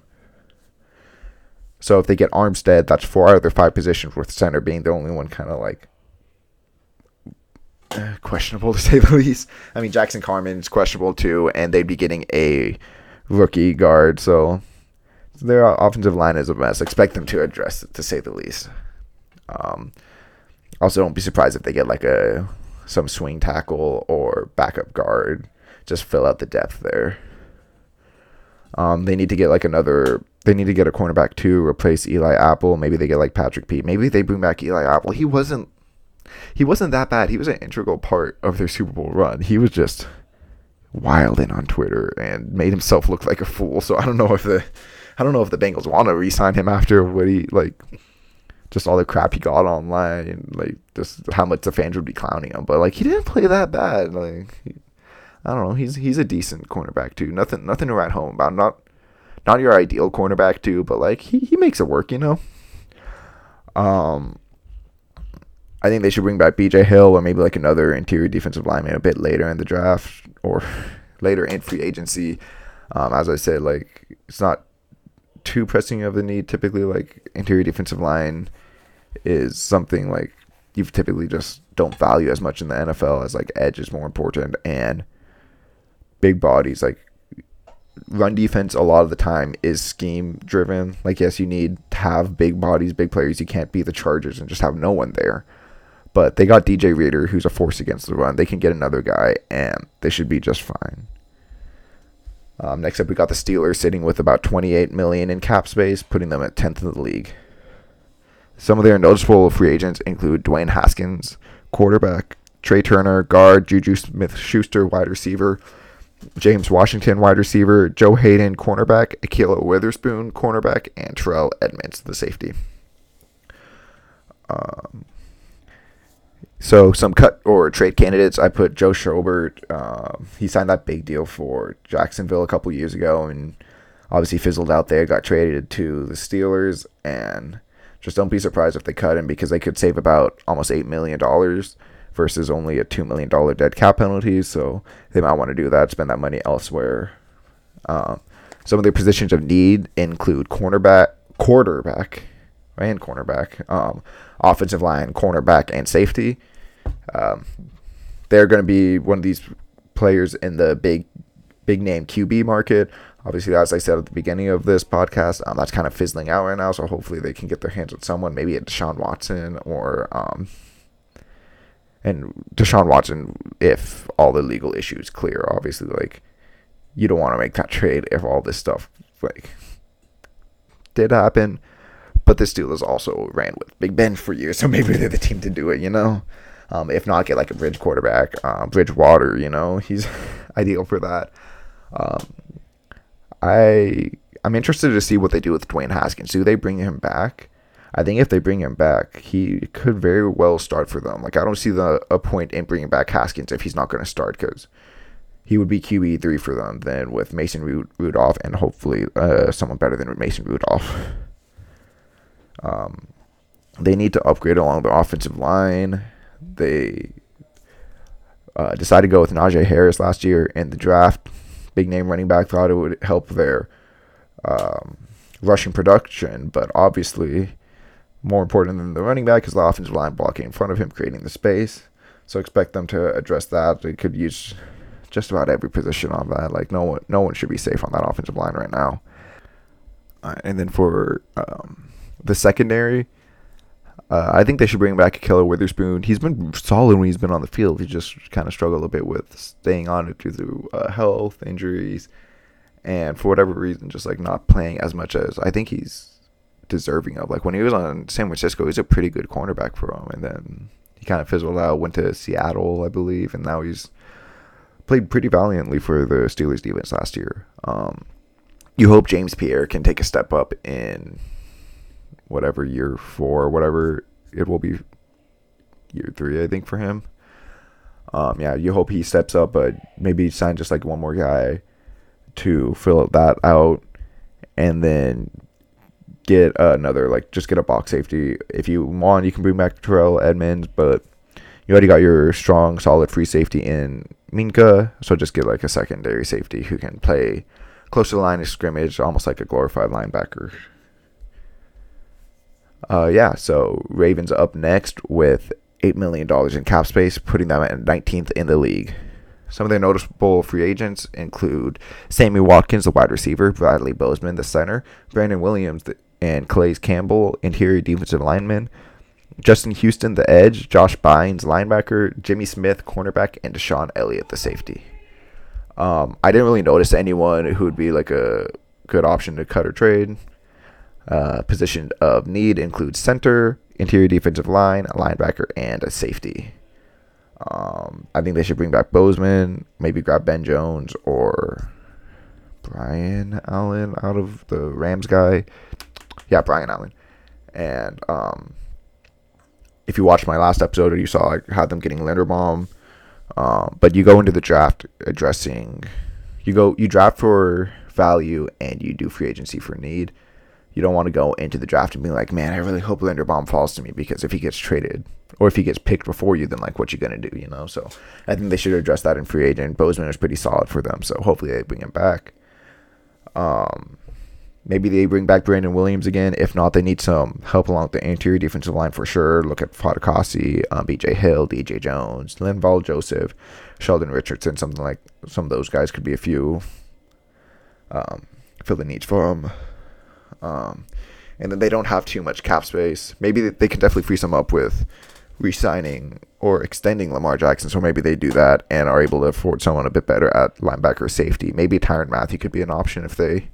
So if they get Armstead, that's four out of their five positions, with center being the only one kind of like uh, questionable to say the least. I mean, Jackson Carman is questionable too, and they'd be getting a rookie guard, so their offensive line is a mess. Expect them to address it, to say the least. Um, also, don't be surprised if they get like a some swing tackle or backup guard. Just fill out the depth there. Um, they need to get like another. They need to get a cornerback to replace Eli Apple. Maybe they get like Patrick Peat. Maybe they bring back Eli Apple. He wasn't. He wasn't that bad. He was an integral part of their Super Bowl run. He was just wilding on Twitter and made himself look like a fool. So I don't know if the, I don't know if the Bengals want to re-sign him after what he like, just all the crap he got online and like just how much the fans would be clowning him. But like he didn't play that bad. Like he, I don't know. He's he's a decent cornerback too. Nothing nothing to write home about. Not not your ideal cornerback too, but like he, he makes it work, you know. Um I think they should bring back BJ Hill or maybe like another interior defensive lineman a bit later in the draft or later in free agency. Um, as I said, like it's not too pressing of a need. Typically, like interior defensive line is something like you typically just don't value as much in the NFL as like edge is more important and big bodies like run defense a lot of the time is scheme driven. Like yes, you need to have big bodies, big players. You can't be the Chargers and just have no one there. But they got DJ Reader, who's a force against the run. They can get another guy, and they should be just fine. Um, next up, we got the Steelers sitting with about 28 million in cap space, putting them at 10th in the league. Some of their noticeable free agents include Dwayne Haskins, quarterback, Trai Turner, guard, Juju Smith Schuster, wide receiver, James Washington, wide receiver, Joe Haden, cornerback, Ahkello Witherspoon, cornerback, and Terrell Edmunds, the safety. Um, so some cut or trade candidates, I put Joe Schobert. Uh, he signed that big deal for Jacksonville a couple years ago, and obviously fizzled out there. Got traded to the Steelers, and just don't be surprised if they cut him because they could save about almost eight million dollars versus only a two million dollar dead cap penalty. So they might want to do that, spend that money elsewhere. Um, some of their positions of need include cornerback, quarterback, and cornerback, um, offensive line, cornerback, and safety. Um, they're going to be one of these players in the big, big name QB market. Obviously, as I said at the beginning of this podcast, um, that's kind of fizzling out right now. So hopefully, they can get their hands on someone, maybe a Deshaun Watson or um, and Deshaun Watson if all the legal issues clear. Obviously, like you don't want to make that trade if all this stuff like did happen. But the Steelers also ran with Big Ben for years, so maybe they're the team to do it. You know, um, if not, get like a bridge quarterback, uh, Bridgewater. You know, he's ideal for that. Um, I I'm interested to see what they do with Dwayne Haskins. Do they bring him back? I think if they bring him back, he could very well start for them. Like I don't see the a point in bringing back Haskins if he's not going to start because he would be QB three for them. Then with Mason Rudolph and hopefully uh, someone better than Mason Rudolph. Um, they need to upgrade along the offensive line. They uh, decided to go with Najee Harris last year in the draft. Big name running back thought it would help their um, rushing production, but obviously more important than the running back is the offensive line blocking in front of him, creating the space. So expect them to address that. They could use just about every position on that. Like no one, no one should be safe on that offensive line right now. Uh, and then for um, the secondary, uh, I think they should bring back Ahkello Witherspoon. He's been solid when he's been on the field. He just kind of struggled a bit with staying on it due to uh, health injuries, and for whatever reason, just like not playing as much as I think he's deserving of. Like when he was on San Francisco, he was a pretty good cornerback for him, and then he kind of fizzled out. Went to Seattle, I believe, and now he's played pretty valiantly for the Steelers defense last year. Um, you hope James Pierre can take a step up in whatever year four, whatever it will be, year three, I think for him. Um, yeah, you hope he steps up, but maybe sign just like one more guy to fill that out, and then get another like just get a box safety if you want. You can bring back Terrell Edmunds, but you already got your strong, solid free safety in Minkah, so just get like a secondary safety who can play close to the line of scrimmage, almost like a glorified linebacker. Uh, yeah, so Ravens up next with $8 million in cap space, putting them at 19th in the league. Some of their noticeable free agents include Sammy Watkins, the wide receiver, Bradley Bozeman, the center, Brandon Williams, and Calais Campbell, interior defensive lineman, Justin Houston, the edge, Josh Bynes, linebacker, Jimmy Smith, cornerback, and DeShon Elliott, the safety. Um, I didn't really notice anyone who would be like a good option to cut or trade. Uh, position of need includes center, interior defensive line, linebacker, and a safety. Um, I think they should bring back Bozeman, maybe grab Ben Jones or Brian Allen out of the Rams guy. Yeah, Brian Allen. And um, if you watched my last episode, you saw I had them getting Linderbaum. Uh, but you go into the draft addressing, you go you draft for value and you do free agency for need. You don't want to go into the draft and be like, man, I really hope Linderbaum falls to me because if he gets traded or if he gets picked before you, then like what you gonna do, you know? So I think they should address that in free agent. Bozeman is pretty solid for them, so hopefully they bring him back. Um, Maybe they bring back Brandon Williams again. If not, they need some help along the interior defensive line for sure. Look at Fatukasi, um, BJ Hill, DJ Jones, Linval Joseph, Sheldon Richardson, something like some of those guys could be a few. Um, fill the needs for them. Um, and then they don't have too much cap space. Maybe they can definitely free some up with re-signing or extending Lamar Jackson. So maybe they do that and are able to afford someone a bit better at linebacker safety. Maybe Tyrann Mathieu could be an option if they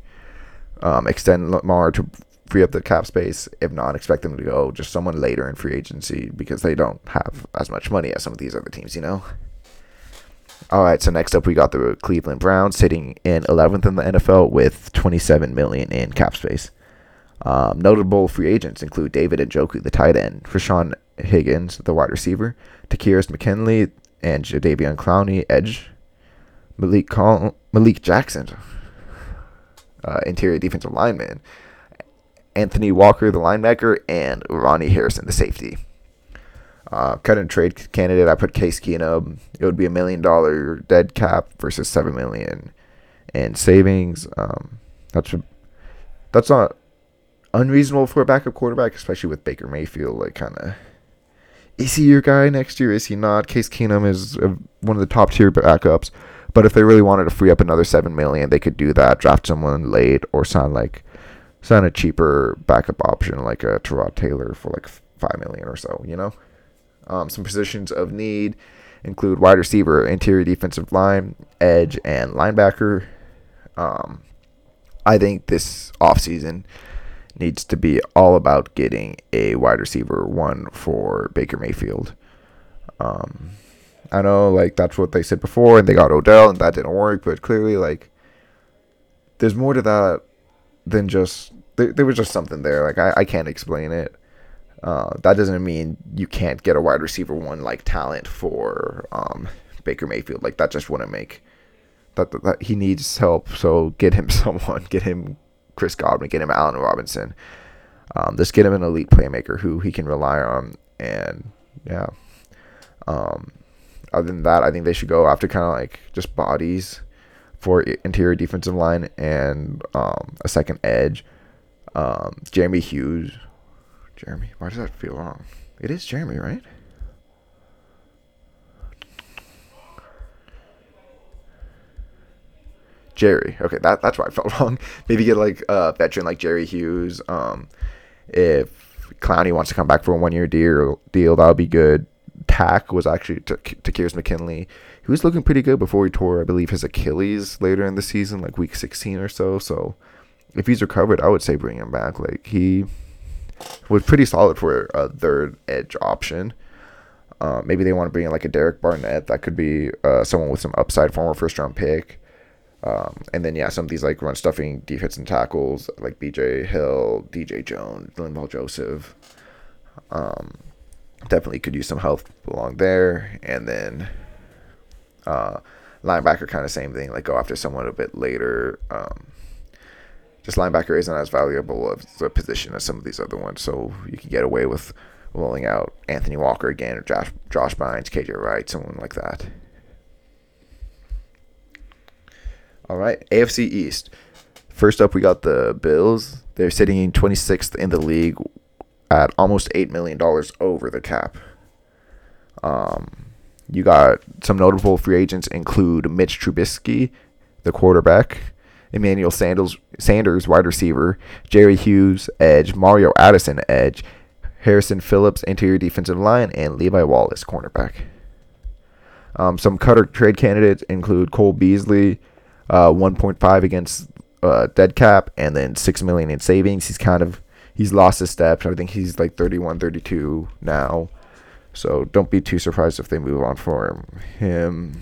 um, extend Lamar to free up the cap space. If not, expect them to go just someone later in free agency because they don't have as much money as some of these other teams, you know? All right, so next up we got the Cleveland Browns sitting in 11th in the NFL with 27 million in cap space. Um, notable free agents include David Njoku, the tight end, Rashawn Higgins, the wide receiver, Takkarist McKinley, and Jadeveon Clowney, edge, Malik, Col- Malik Jackson, uh, interior defensive lineman, Anthony Walker, the linebacker, and Ronnie Harrison, the safety. Uh, cut and trade candidate, I put Case Keenum. It would be a million dollar dead cap versus seven million in savings. Um, that's that's not unreasonable for a backup quarterback, especially with Baker Mayfield. Like, kind of, is he your guy next year? Is he not? Case Keenum is a, one of the top tier backups. But if they really wanted to free up another seven million, they could do that. Draft someone late or sign like sign a cheaper backup option like a Tyrod Taylor for like five million or so. You know. Um, some positions of need include wide receiver, interior defensive line, edge, and linebacker. Um, I think this offseason needs to be all about getting a wide receiver one for Baker Mayfield. Um, I know, like that's what they said before, and they got Odell, and that didn't work. But clearly, like, there's more to that than just there. There was just something there. Like I, I can't explain it. Uh, that doesn't mean you can't get a wide receiver one like talent for um, Baker Mayfield. Like that just wouldn't make that, that, that he needs help. So get him someone. Get him Chris Godwin. Get him Allen Robinson. Um, just get him an elite playmaker who he can rely on. And yeah. Um, other than that, I think they should go after kind of like just bodies for interior defensive line and um, a second edge. Um, Jeremy Hughes. Jeremy, why does that feel wrong? It is Jeremy, right? Jerry. Okay, that that's why I felt wrong. Maybe get like a veteran like Jerry Hughes. Um, if Clowney wants to come back for a one year deal, deal that would be good. Tack was actually to Takkarist McKinley. He was looking pretty good before he tore, I believe, his Achilles later in the season, like week 16 or so. So if he's recovered, I would say bring him back. Like he was pretty solid for a third edge option. Uh, maybe they want to bring in like a Derek Barnett. That could be uh, someone with some upside, former first round pick. Um, and then yeah, some of these like run stuffing defense and tackles like B.J. Hill, D.J. Jones, Linval Joseph. Um, definitely could use some help along there. And then uh, linebacker, kind of same thing. Like go after someone a bit later. Um, just linebacker isn't as valuable of a position as some of these other ones, so you can get away with rolling out Anthony Walker again or Josh Josh Bynes, KJ Wright, someone like that. All right, AFC East. First up, we got the Bills. They're sitting in 26th in the league at almost $8 million over the cap. Um, you got some notable free agents include Mitch Trubisky, the quarterback, Emmanuel Sanders, Sanders, wide receiver, Jerry Hughes, edge, Mario Addison, edge, Harrison Phillips, interior defensive line, and Levi Wallace, cornerback. Um, some cutter trade candidates include Cole Beasley, uh, 1.5 against uh, dead cap, and then six million in savings. He's kind of he's lost his steps. I think he's like 31, 32 now. So don't be too surprised if they move on for him.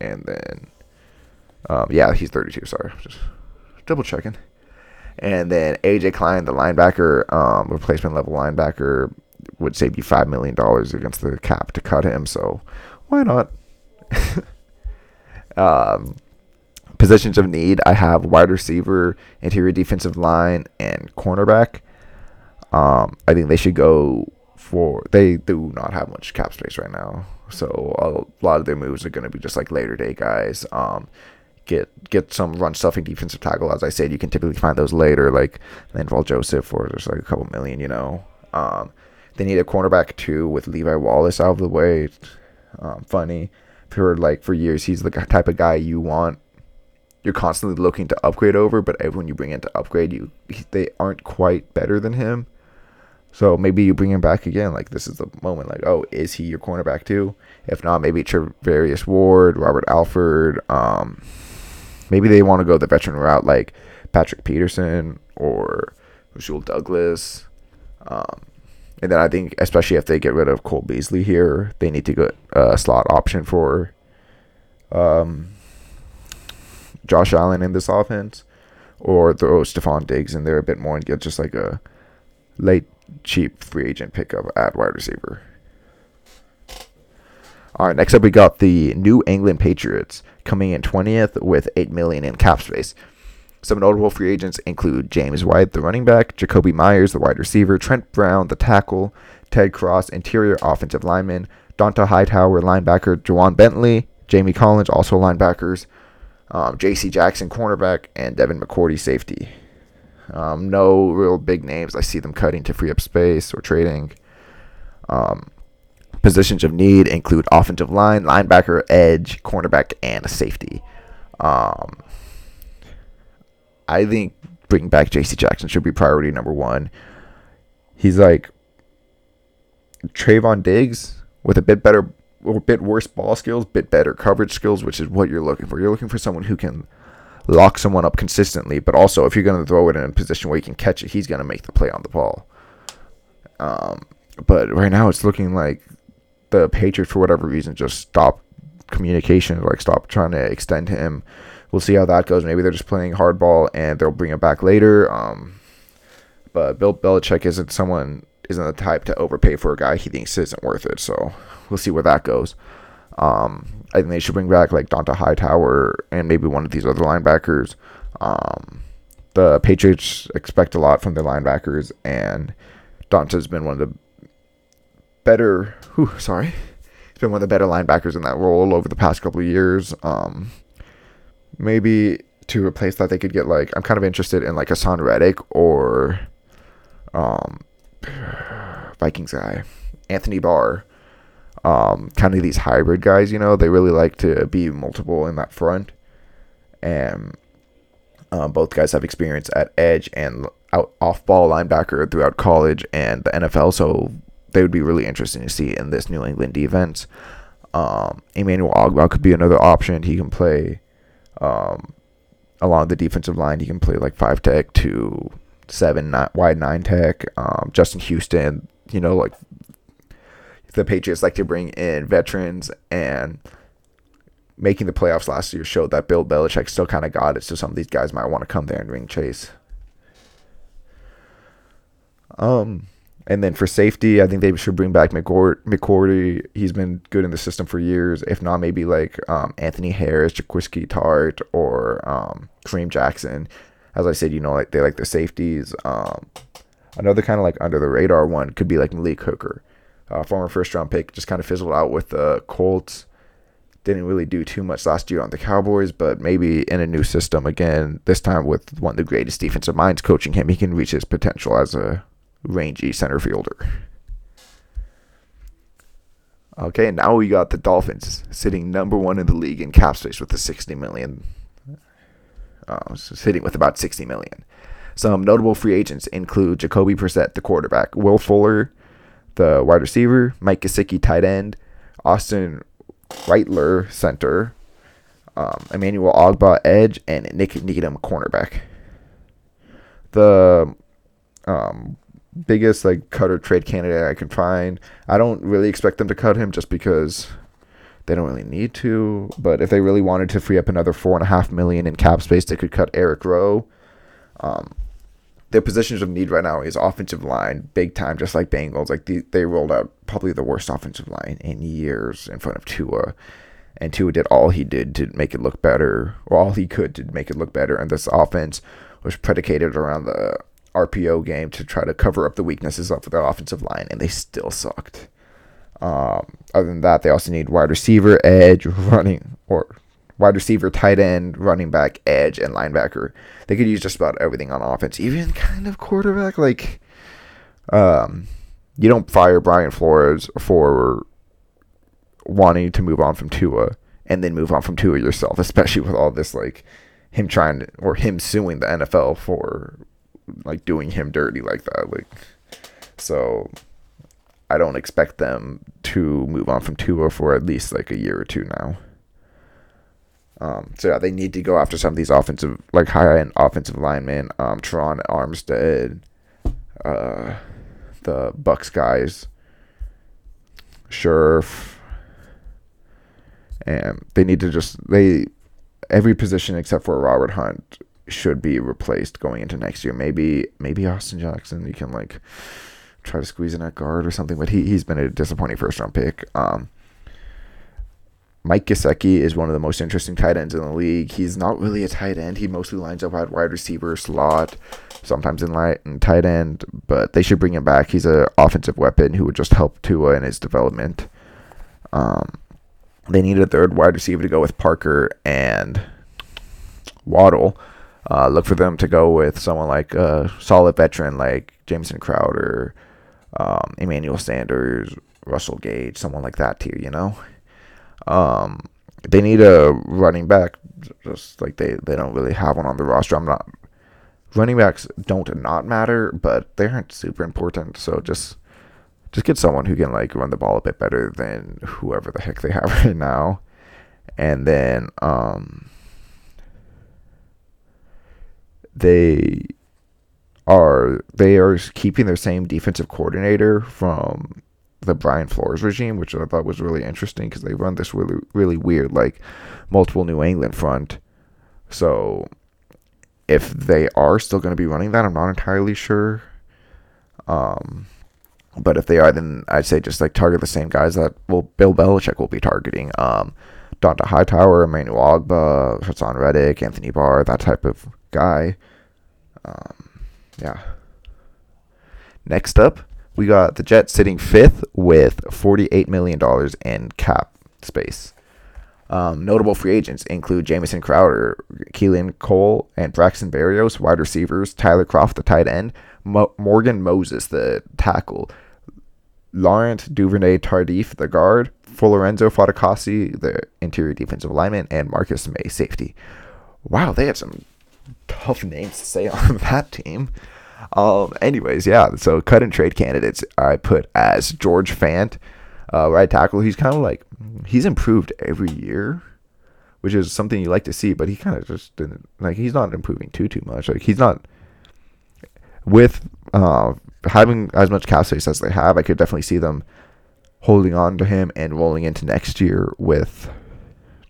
And then, um, yeah, he's 32. Sorry, just double checking. And then AJ Klein, the linebacker, um, replacement level linebacker, would save you five million dollars against the cap to cut him. So why not? um, positions of need, I have wide receiver, interior defensive line, and cornerback. Um, I think they should go for. They do not have much cap space right now, so a lot of their moves are going to be just like later day guys. Um, get get some run stuffing defensive tackle. As I said, you can typically find those later, like Linval Joseph for just like a couple million. You know, um, they need a cornerback too with Levi Wallace out of the way. Um, funny, I've like for years he's the type of guy you want you're constantly looking to upgrade over, but everyone you bring in to upgrade, you they aren't quite better than him. So maybe you bring him back again. Like this is the moment. Like, oh, is he your cornerback too? If not, maybe Charvarius Ward, Robert Alford. Um, maybe they want to go the veteran route, like Patrick Peterson or Rasul Douglas. Um, and then I think, especially if they get rid of Cole Beasley here, they need to get a slot option for um, Josh Allen in this offense, or throw Stefon Diggs in there a bit more and get just like a late cheap free agent pickup at wide receiver. All right, next up we got the New England Patriots coming in 20th with 8 million in cap space. Some notable free agents include James White, the running back, Jakobi Meyers, the wide receiver, Trent Brown, the tackle, Ted Karras, interior offensive lineman, Dont'a Hightower, linebacker, Ja'Whaun Bentley, Jamie Collins, also linebackers, um, J.C. Jackson, cornerback, and Devin McCourty, safety. Um, no real big names. I see them cutting to free up space or trading. Um, positions of need include offensive line, linebacker, edge, cornerback, and safety. Um, I think bringing back J.C. Jackson should be priority number one. He's like Trevon Diggs with a bit better a bit worse ball skills, bit better coverage skills, which is what you're looking for. You're looking for someone who can lock someone up consistently, but also if you're going to throw it in a position where you can catch it, he's going to make the play on the ball. Um, but right now it's looking like the Patriots, for whatever reason, just stop communication, like stop trying to extend him. We'll see how that goes. Maybe they're just playing hardball and they'll bring him back later. Um, but Bill Belichick isn't someone isn't the type to overpay for a guy he thinks isn't worth it. So we'll see where that goes. Um, I think they should bring back like Dont'a Hightower and maybe one of these other linebackers. Um, the Patriots expect a lot from their linebackers, and Donta''s been one of the better. Whew, sorry, he's been one of the better linebackers in that role over the past couple of years. Um, maybe to replace that, they could get like I'm kind of interested in like Haason Reddick or um, Vikings guy Anthony Barr. Um, kind of these hybrid guys, you know, they really like to be multiple in that front, and um, both guys have experience at edge and out off ball linebacker throughout college and the NFL, so they would be really interesting to see in this New England defense. Um, Emmanuel Ogbah could be another option. He can play um, along the defensive line. He can play like five tech to seven nine, wide nine tech. Um, Justin Houston, you know, like the Patriots like to bring in veterans and making the playoffs last year showed that Bill Belichick still kind of got it. So some of these guys might want to come there and ring chase. Um, and then for safety, I think they should bring back McCourty. He's been good in the system for years. If not, maybe like um, Anthony Harris, Jaquiski Tartt, or um, Kareem Jackson. As I said, you know, like they like the safeties. Um, another kind of like under the radar one could be like Malik Hooker, uh, former first round pick, just kind of fizzled out with the Colts. Didn't really do too much last year on the Cowboys, but maybe in a new system again, this time with one of the greatest defensive minds coaching him, he can reach his potential as a rangy center fielder. Okay, now we got the Dolphins sitting number one in the league in cap space with the 60 million. Uh, sitting with about 60 million. Some notable free agents include Jacoby Brissett, the quarterback, Will Fuller, the wide receiver, Mike Gesicki, tight end, Austin Reiter, center, um, Emmanuel Ogbah, edge, and Nik Needham, cornerback. The um, biggest like cutter trade candidate I can find. I don't really expect them to cut him just because they don't really need to. But if they really wanted to free up another four and a half million in cap space, they could cut Eric Rowe. Um, their positions of need right now is offensive line, big time, just like Bengals. Like the, they rolled out probably the worst offensive line in years in front of Tua, and Tua did all he did to make it look better, or all he could to make it look better. And this offense was predicated around the RPO game to try to cover up the weaknesses of their offensive line, and they still sucked. Um, other than that, they also need wide receiver, edge, running, or wide receiver, tight end, running back, edge, and linebacker. They could use just about everything on offense, even kind of quarterback. Like, um, you don't fire Brian Flores for wanting to move on from Tua and then move on from Tua yourself, especially with all this like him trying to, or him suing the NFL for like doing him dirty like that. Like, so I don't expect them to move on from Tua for at least like a year or two now. Um, so yeah, they need to go after some of these offensive, like high end offensive linemen. Um, Terron Armstead, uh, the Bucks guys, Scherff, and they need to just they every position except for Robert Hunt should be replaced going into next year. Maybe maybe Austin Jackson you can like try to squeeze in at guard or something, but he he's been a disappointing first round pick. Um, Mike Gesicki is one of the most interesting tight ends in the league. He's not really a tight end. He mostly lines up at wide receiver slot, sometimes in light tight end. But they should bring him back. He's an offensive weapon who would just help Tua in his development. Um, they need a third wide receiver to go with Parker and Waddle. Uh, look for them to go with someone like a solid veteran like Jamison Crowder, um, Emmanuel Sanders, Russell Gage, someone like that too. You know, um, they need a running back, just like they they don't really have one on the roster. I'm not running backs don't not matter, but they aren't super important. So just just get someone who can like run the ball a bit better than whoever the heck they have right now. And then um they are they are keeping their same defensive coordinator from the Brian Flores regime, which I thought was really interesting because they run this really really weird like multiple New England front. So if they are still going to be running that, I'm not entirely sure. Um, but if they are, then I'd say just like target the same guys that well Bill Belichick will be targeting. Um, Dont'a Hightower, Emmanuel Ogbah, Haason Reddick, Anthony Barr, that type of guy. Um, yeah. Next up, we got the Jets sitting fifth with $48 million in cap space. Um, notable free agents include Jamison Crowder, Keelan Cole, and Braxton Berrios, wide receivers, Tyler Kroft, the tight end, Mo- Morgan Moses, the tackle, Laurent Duvernay Tardif, the guard, Lorenzo Fatukasi, the interior defensive lineman, and Marcus Maye, safety. Wow, they have some tough names to say on that team. Um, anyways, yeah. So cut and trade candidates I put as George Fant, uh, right tackle. He's kind of like he's improved every year, which is something you like to see. But he kind of just didn't like he's not improving too too much. Like he's not with uh, having as much cap space as they have. I could definitely see them holding on to him and rolling into next year with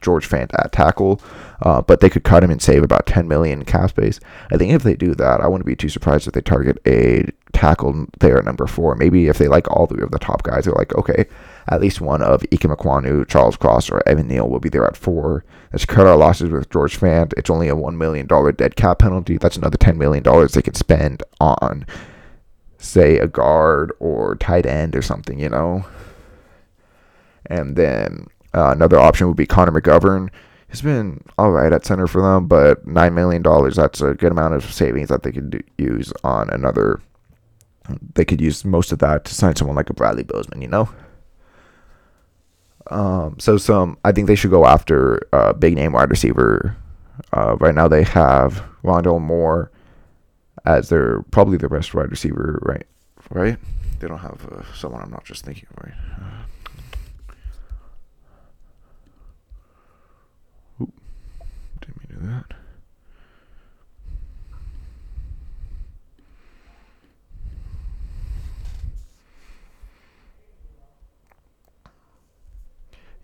George Fant at tackle, uh, but they could cut him and save about 10 million cap space. I think if they do that, I wouldn't be too surprised if they target a tackle there at number four. Maybe if they like all three of the top guys, they're like, okay, at least one of Ike Ekwonu, Charles Cross, or Evan Neal will be there at four. Let's cut our losses with George Fant. It's only a $1 million dead cap penalty. That's another $10 million they could spend on, say, a guard or tight end or something, you know? And then uh, another option would be Connor McGovern. He's been all right at center for them, but $9 million, that's a good amount of savings that they could do, use on another. They could use most of that to sign someone like a Bradley Bozeman, you know? Um, so some, I think they should go after a big name wide receiver. Uh, right now they have Rondale Moore as their probably their best wide receiver, right? Right? They don't have uh, someone I'm not just thinking right? Uh, that.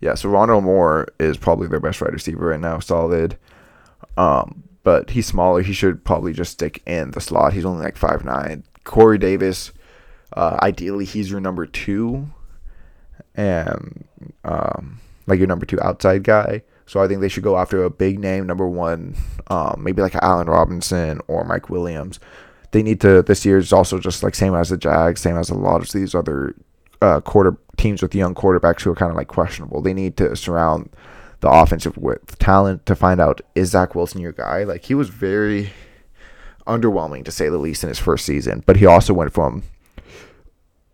Yeah, so Ronald Moore is probably their best wide receiver right now, solid. Um, but he's smaller. He should probably just stick in the slot. He's only like five nine. Corey Davis, uh, ideally he's your number two, and um, like your number two outside guy. So I think they should go after a big name, number one, um, maybe like Allen Robinson or Mike Williams. They need to. This year is also just like same as the Jags, same as a lot of these other uh, quarter teams with young quarterbacks who are kind of like questionable. They need to surround the offensive with talent to find out is Zach Wilson your guy? Like he was very underwhelming to say the least in his first season, but he also went from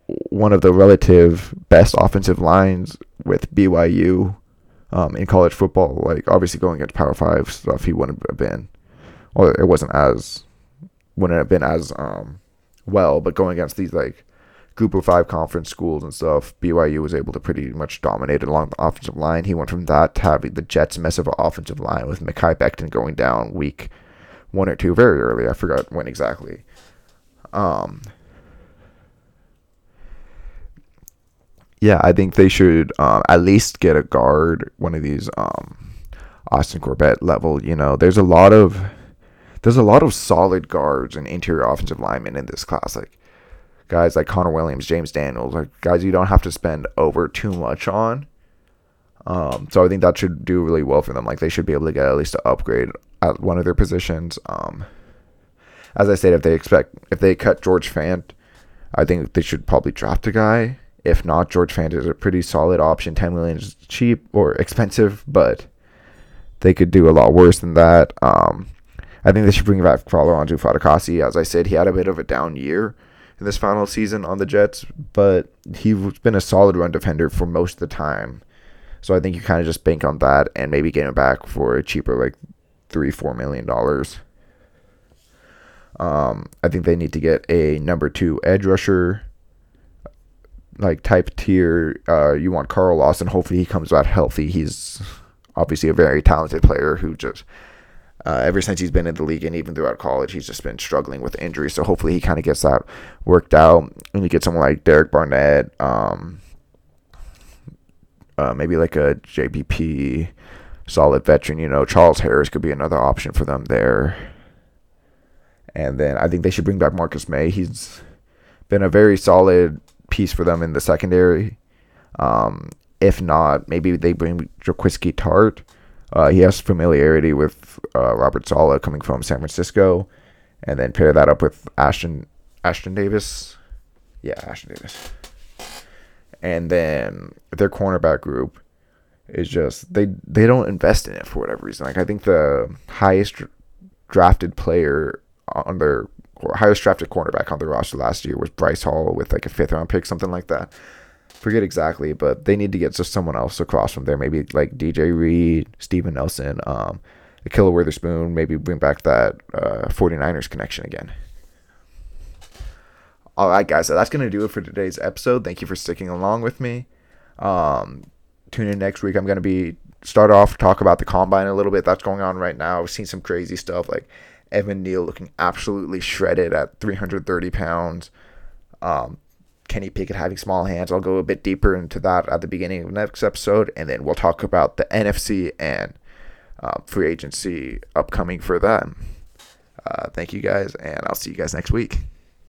one of the relative best offensive lines with BYU um, in college football. Like obviously going against Power Five stuff, he wouldn't have been, or it wasn't as wouldn't have been as um, well. But going against these like Group of Five conference schools and stuff, BYU was able to pretty much dominate along the offensive line. He went from that to having the Jets' mess of an offensive line with Mekhi Becton going down week one or two very early. I forgot when exactly. Um, yeah, I think they should um, at least get a guard, one of these um, Austin Corbett level. You know, there's a lot of there's a lot of solid guards and interior offensive linemen in this class, like guys like Connor Williams, James Daniels, like guys you don't have to spend over too much on. Um, so I think that should do really well for them. Like they should be able to get at least an upgrade at one of their positions. Um, as I said, if they expect if they cut George Fant, I think they should probably draft a guy if not, George Fant is a pretty solid option. 10 million is cheap or expensive, but they could do a lot worse than that. Um, I think they should bring back Folorunso Fatukasi. As I said, he had a bit of a down year in this final season on the Jets, but he's been a solid run defender for most of the time. So I think you kind of just bank on that and maybe get him back for a cheaper, like three, four million dollars. Um, I think they need to get a number two edge rusher like type tier, uh, you want Carl Lawson. Hopefully he comes out healthy. He's obviously a very talented player who just uh, ever since he's been in the league and even throughout college, he's just been struggling with injuries. So hopefully he kind of gets that worked out. And you get someone like Derek Barnett, um, uh, maybe like a JBP solid veteran. You know, Charles Harris could be another option for them there. And then I think they should bring back Marcus Maye. He's been a very solid piece for them in the secondary. Um, if not, maybe they bring Jaquiski Tartt. Uh, he has familiarity with uh, Robert Saleh coming from San Francisco, and then pair that up with Ashtyn Ashtyn Davis. Yeah, Ashtyn Davis. And then their cornerback group is just they they don't invest in it for whatever reason. Like I think the highest drafted player on their highest drafted cornerback on the roster last year was Bryce Hall with like a fifth round pick, something like that. Forget exactly, but they need to get just someone else across from there. Maybe like DJ Reed, Steven Nelson, um, Ahkello Witherspoon, maybe bring back that uh, 49ers connection again. All right, guys, so that's going to do it for today's episode. Thank you for sticking along with me. Um, tune in next week. I'm going to be start off talk about the combine a little bit. That's going on right now. I've seen some crazy stuff like Evan Neal looking absolutely shredded at 330 pounds. Um, Kenny Pickett having small hands. I'll go a bit deeper into that at the beginning of next episode, and then we'll talk about the NFC and uh, free agency upcoming for them. Uh, thank you guys, and I'll see you guys next week.